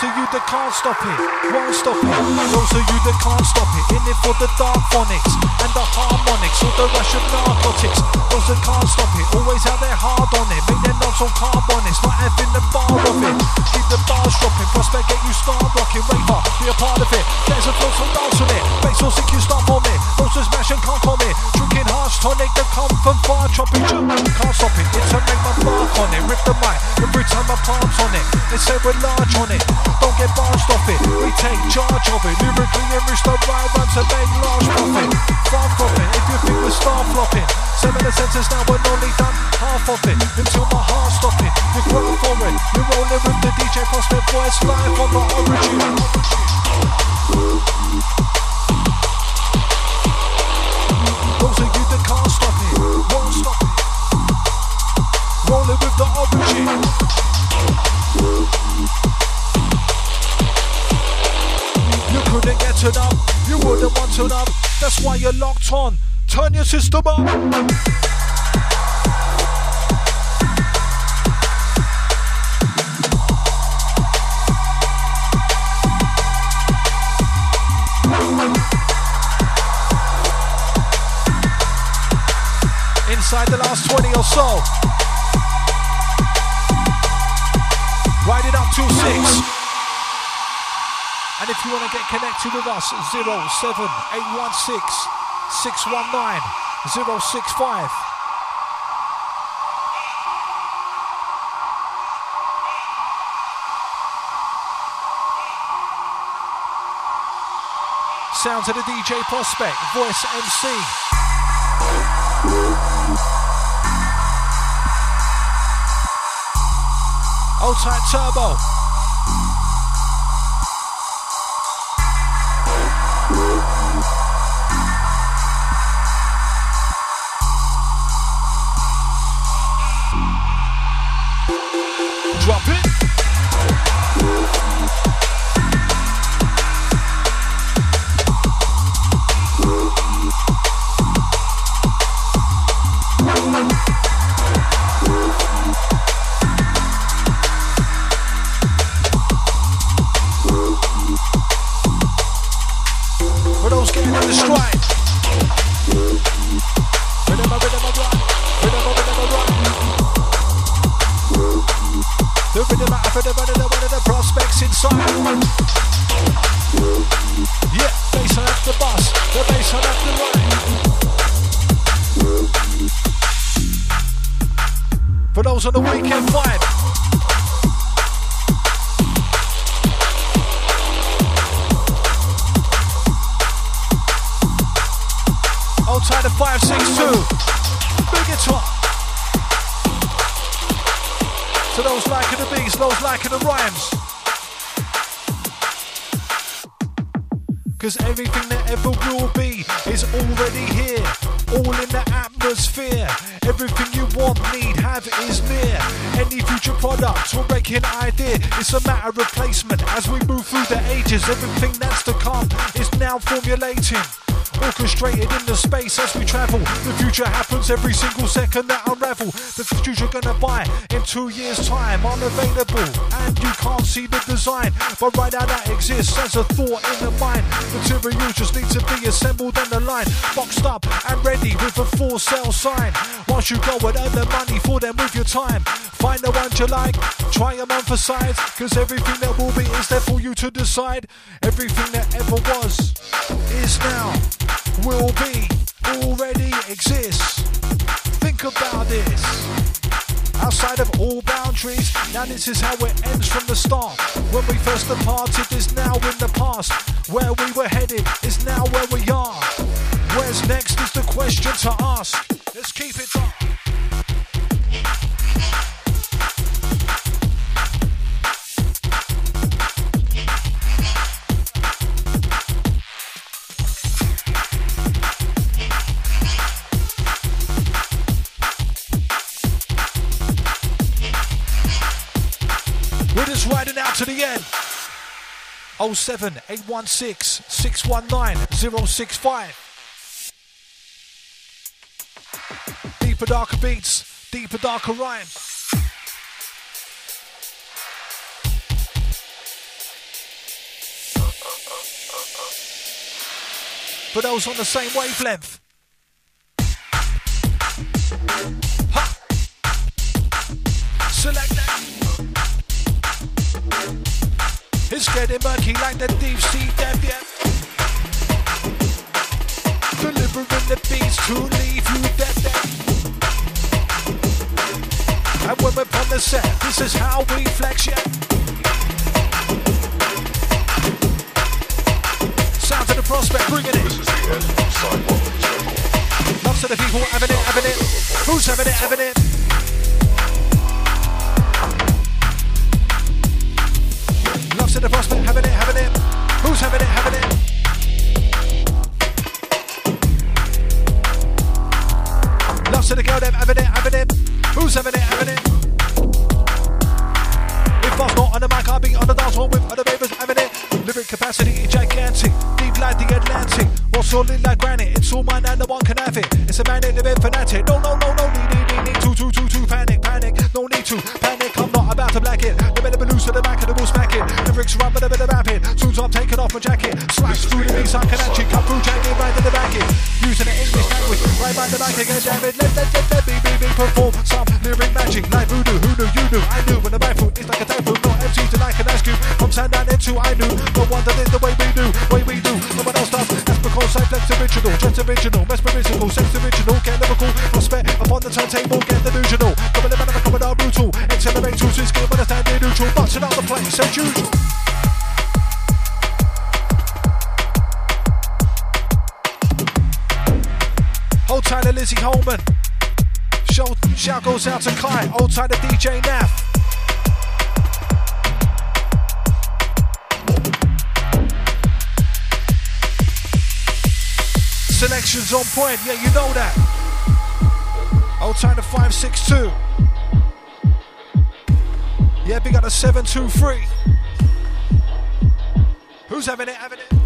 Those of you that can't stop it, won't stop it. Those of you that can't stop it, in it for the dark phonics and the harmonics or the rush of narcotics. Those that can't stop it, always have their hard on it. Make their notes on carbonics, not having the bar of it. Keep the bars dropping, prospect get you start rocking. Raver, be a part of it. There's a flow, so dance on it. Bass or sick, you start on it. Those that smash and can't comment. Drinking harsh tonic that come from far, chopping, can't stop it, it's a make my mark on it, rip the mic, every time my palms on it. Say we're large on it, don't get barged off it. We take charge of it, lyrically enrich the right rhymes to make large profit. Far from it, if you think we're star flopping. Seven the senses now, we're only done half of it until my heart's stopping. You grow for it, you're rolling with the DJ Prospect voice live on the origin. Those of you that can't stop it, won't stop it. Rolling with the origin. Couldn't get enough, you wouldn't want enough. That's why you're locked on. Turn your system up. Inside the last 20 or so. Ride it up to six. And if you want to get connected with us, 07816 619 065. Sounds of the DJ Prospect, voice MC. Old tight turbo. Five, six, two. Big it up. To those liking the beats, those liking the rhymes. Cause everything that ever will be is already here, all in the atmosphere. Everything you want, need, have is near. Any future product or breaking idea, it's a matter of placement. As we move through the ages, everything that's to come is now formulating. Orchestrated in the space as we travel. The future happens every single second that unravel. The future you're gonna buy in two years' time, unavailable. And you can't see the design, but right now that exists as a thought in the mind. Material just needs to be assembled and aligned, boxed up and ready with a for sale sign. Once you go and earn the money for them with your time, find the ones you like, try them on for size, cause everything that will be is there for you to decide. Everything that ever was is now, will be, already exists. Think about this. Outside of all boundaries, now this is how it ends from the start. When we first departed is now in the past. Where we were headed is now where we are. Where's next is the question to ask. Let's keep it up. 07 816 619 065. Deeper, darker beats, deeper, darker rhymes. For those on the same wavelength. Select that. It's getting murky like the deep sea depth, yeah. Delivering the beats to leave you dead, dead. And when we're on the set, this is how we flex, yeah. Sound to the prospect, bringing it. This is the end of Sidewalk Circle. Lots of the people having it, having it. Who's having it, having it? Lots of the prospect having it, having it. Who's having it, having it? Lots of the girl them having it, having it. Who's having it, having it? I'm not on the mic, I'll be on the dance floor with other babies having it. Lyric capacity is gigantic, deep like the Atlantic. Or solid like granite, it's all mine and no one can have it. It's a man in the bed fanatic. No, no, no, no, need, need, need, need to, to, to, to, panic, panic. No need to panic, I'm not about to black it. The better be loose to the back of the will smack it. Lyrics run with a bit of rapid. As I'm taking off my jacket, slash through the beats, I can actually come through, jacket right in the back it. Using the English language, right by the back again, damn it. Let, let, let, let me, me, me perform some lyric magic like voodoo. I knew. No wonder it's the way we do, way we do. No one else does. That's because I flex original, just original, mess mesmerizical, sex original, get lyrical, prospect upon the turntable, get delusional. Come the man, come on, brutal. Accelerate to switch game, understand the neutral, busting out the place as usual. Tight to Lizzie Holman. Shout, shout goes out to Kai. Tight to DJ Nav. Selections on point, yeah, you know that. Hold tight to 562. Yeah, big up the 723. Who's having it? Having it?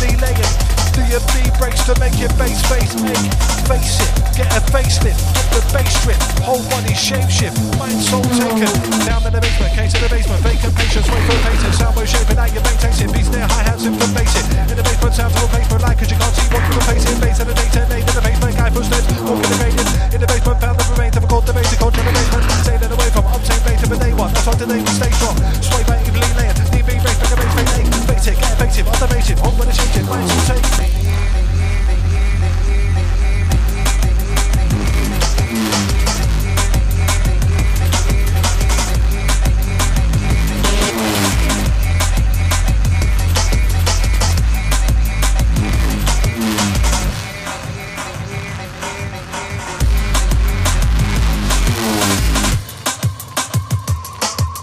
By laying. Do your B breaks to make your bass face ache. Face it, get a facelift, get the bass strip, whole body shape shift, mind soul taken. Down in the basement, case in the basement, vacant patience, wait for sound wave shaping out your bass takes beats near hi hats in the basic. In the basement, sound to replacement, like cause you can't see what you face it. Bass in the data, late in the basement, guy footsteps, walking the gradient. In the basement, found the remains of a cold debate, cold in the basement, sailing away from obtain later for day one. That's today we stay strong. Sway by evenly layered, DB breaks, back a bass, face hectic, effective, automated.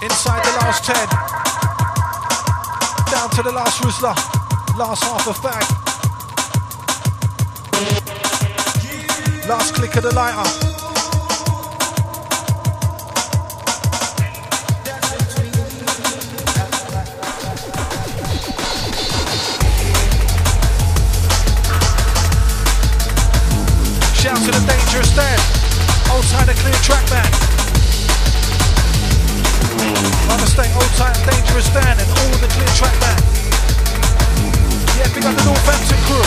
Inside the last 10. To the last Rizla. Last half of fag. Last click of the lighter. Shout to the dangerous Dan. Old time the clear track man. Stay old time dangerous Dan and all the clear track man. Yeah, the Northampton crew.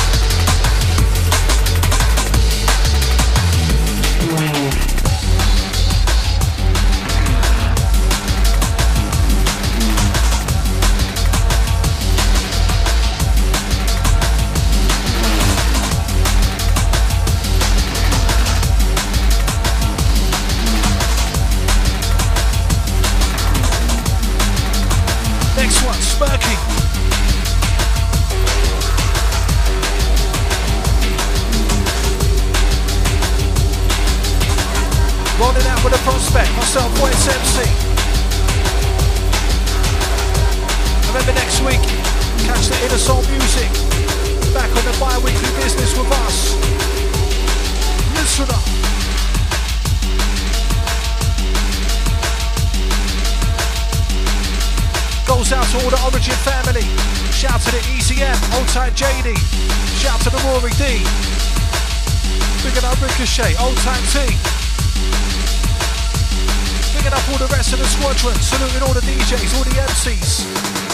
Squadron, saluting all the DJs, all the MCs.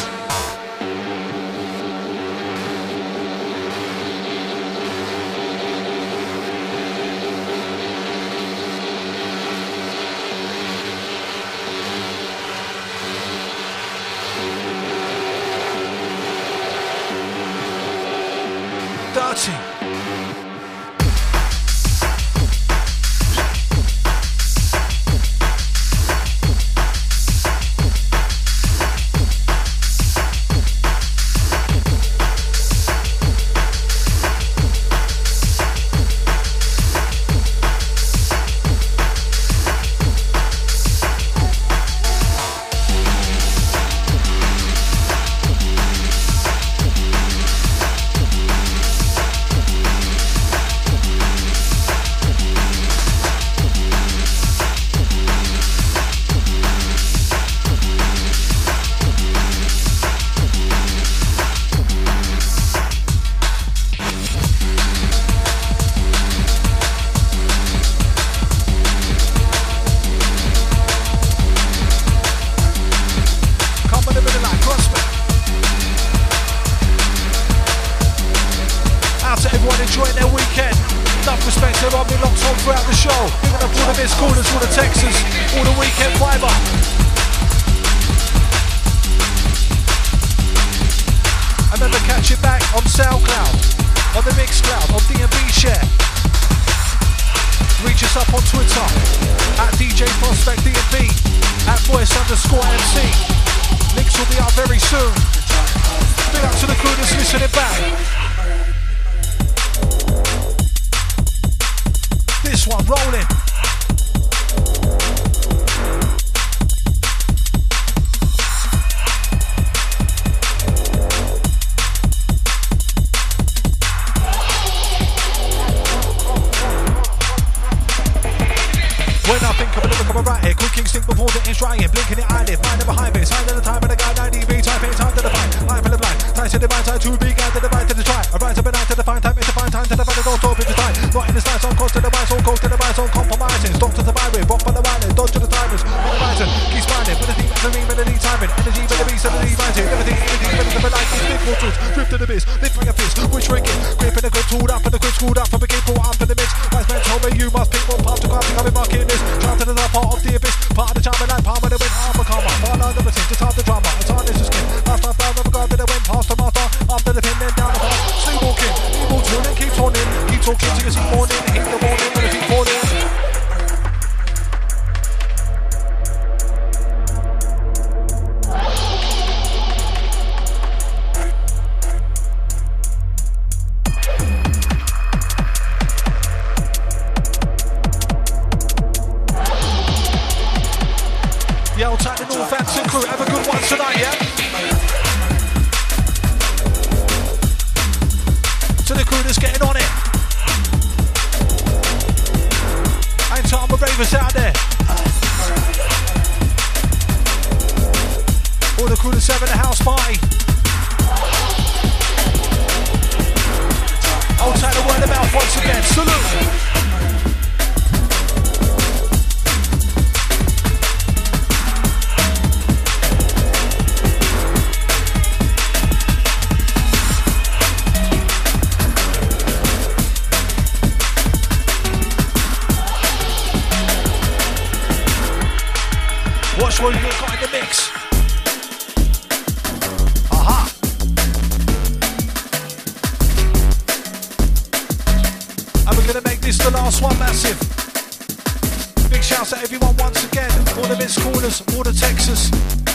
Massive. Big shouts to everyone once again. All the mix callers, all the Texas,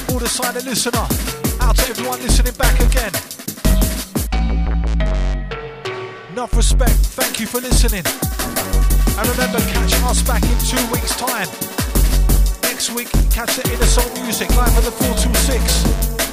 all the silent listener. Out to everyone listening back again. Enough respect. Thank you for listening. And remember, catch us back in two weeks' time. Next week, catch the Inner Soul Music live at the 426.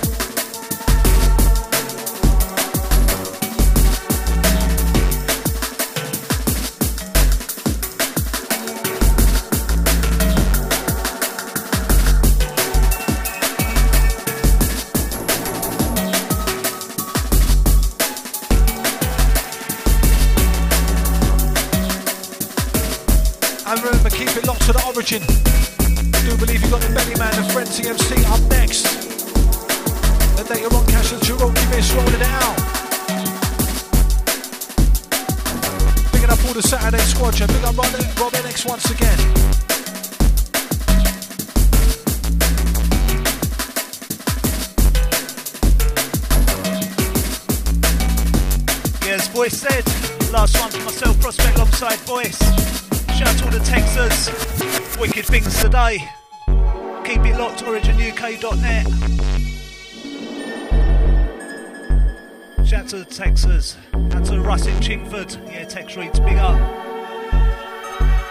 Man, the frenzy MC up next. And later on, Cash and Cherokee Miss rolling it out. Picking up all the Saturday squadron. Big up Rob, NX once again. Yeah, as Voice said, last one for myself, Prospect alongside Voice. Shout out to all the Texas. Wicked things today. Locked, originuk.net. Shout out to Texas. Out to Russ in Chingford. Yeah, Tex Reads, big up.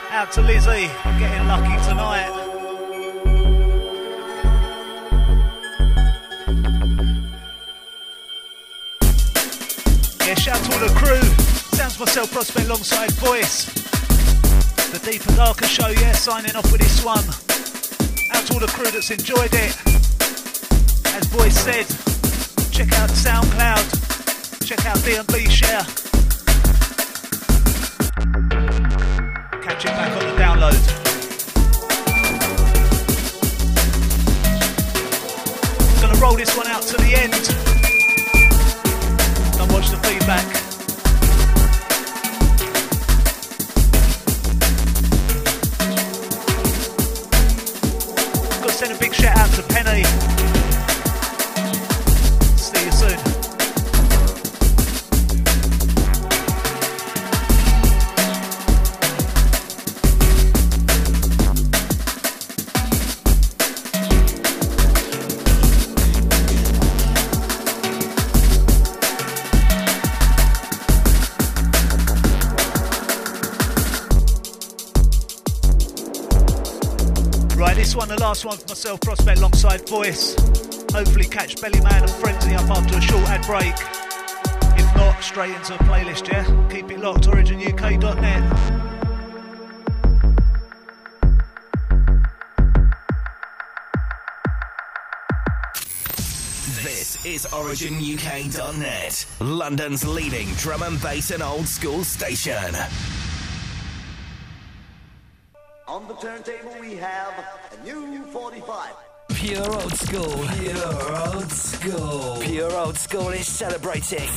Out to Lizzie, getting lucky tonight. Yeah, shout out to all the crew. Sounds myself, Prospect alongside Voice. The Deeper Darker show, yeah, signing off with this one. To all the crew that's enjoyed it. As Voice said, check out SoundCloud, check out D&B Share. Catch it back on the download. Gonna roll this one out to the end. Don't watch the feedback. One, for myself, Prospect alongside Voice. Hopefully catch Bellyman and Frenzy up after a short ad break. If not, straight into a playlist, yeah? Keep it locked, originuk.net. This is OriginUK.net, London's leading drum and bass and old school station. The turntable we have a new 45. Pure old school. Pure old school. Pure old school is celebrating